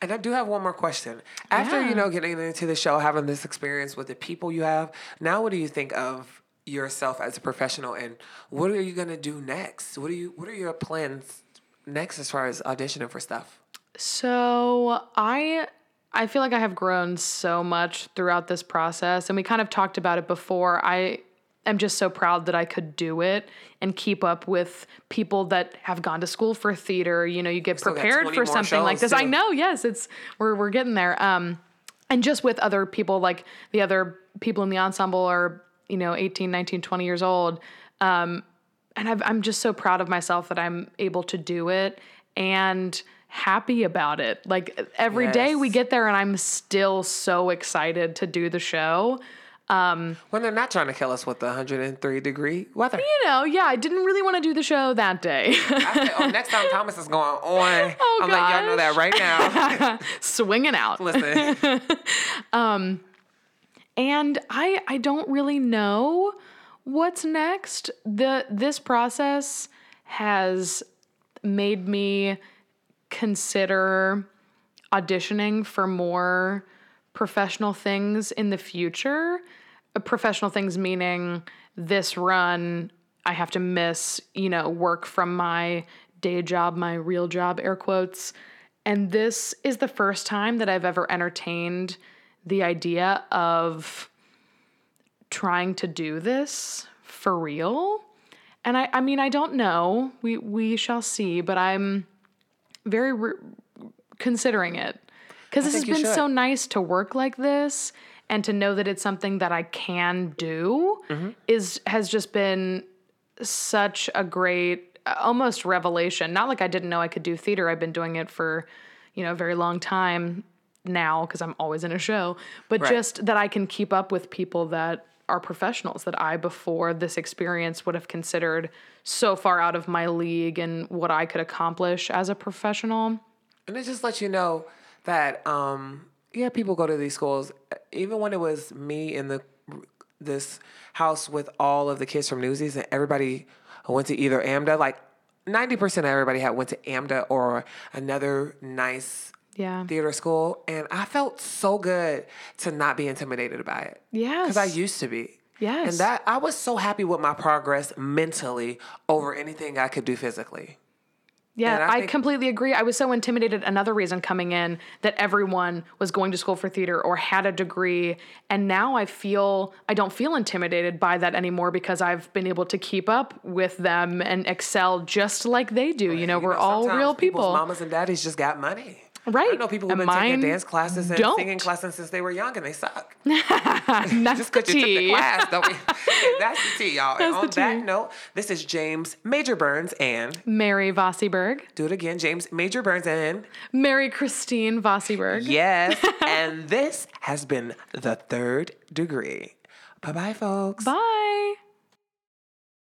And I do have one more question. After, Yeah. you know, getting into the show, having this experience with the people you have, now what do you think of yourself as a professional and what are you going to do next? What are you what are your plans next as far as auditioning for stuff? So I I feel like I have grown so much throughout this process and we kind of talked about it before. I am just so proud that I could do it and keep up with people that have gone to school for theater. You know, you get prepared for something like this. I know, yes, it's we're we're getting there. Um and just with other people like the other people in the ensemble are, you know, 18, 19, 20 years old. Um and I've, I'm just so proud of myself that I'm able to do it and happy about it. Like every day we get there, and I'm still so excited to do the show. Um, when they're not trying to kill us with the 103 degree weather. You know, yeah, I didn't really want to do the show that day. I said, oh, next time <laughs> Thomas is going on, Oh, I'm letting y'all know that right now. <laughs> Swinging out. <laughs> Listen, um, and I I don't really know what's next. The this process has made me consider auditioning for more professional things in the future. Professional things meaning this run I have to miss, you know, work from my day job, my real job, air quotes. And this is the first time that I've ever entertained the idea of trying to do this for real. And I, I mean, I don't know. We we shall see. But I'm very re- considering it because this has been should. so nice to work like this and to know that it's something that I can do Mm-hmm. is has just been such a great almost revelation. Not like I didn't know I could do theater. I've been doing it for, you know, a very long time now because I'm always in a show, but Right. just that I can keep up with people that are professionals that I before this experience would have considered so far out of my league and what I could accomplish as a professional. and it just lets you know that, um, yeah, people go to these schools. Even when it was me in the this house with all of the kids from Newsies, and everybody went to either AMDA, like ninety percent of everybody had went to AMDA or another nice Yeah. theater school, and I felt so good to not be intimidated by it. Yeah, because I used to be. Yes. and that I was so happy with my progress mentally over anything I could do physically. Yeah, I I, think- completely agree. I was so intimidated. Another reason coming in that everyone was going to school for theater or had a degree. And now I feel, I don't feel intimidated by that anymore because I've been able to keep up with them and excel just like they do. You know, You we're all sometimes real people's people. Mamas and daddies just got money. I Right. know people who've And been taking dance classes and don't. singing classes since they were young and they suck. <laughs> That's Just the because you took the tea. class, don't we? <laughs> That's the tea, y'all. and That's the on that note, this is James Major Burns and Mary Vossiberg. do it again, James Major Burns and Mary Christine Vossiberg. yes. <laughs> and this has been the third degree. Bye bye, folks. Bye.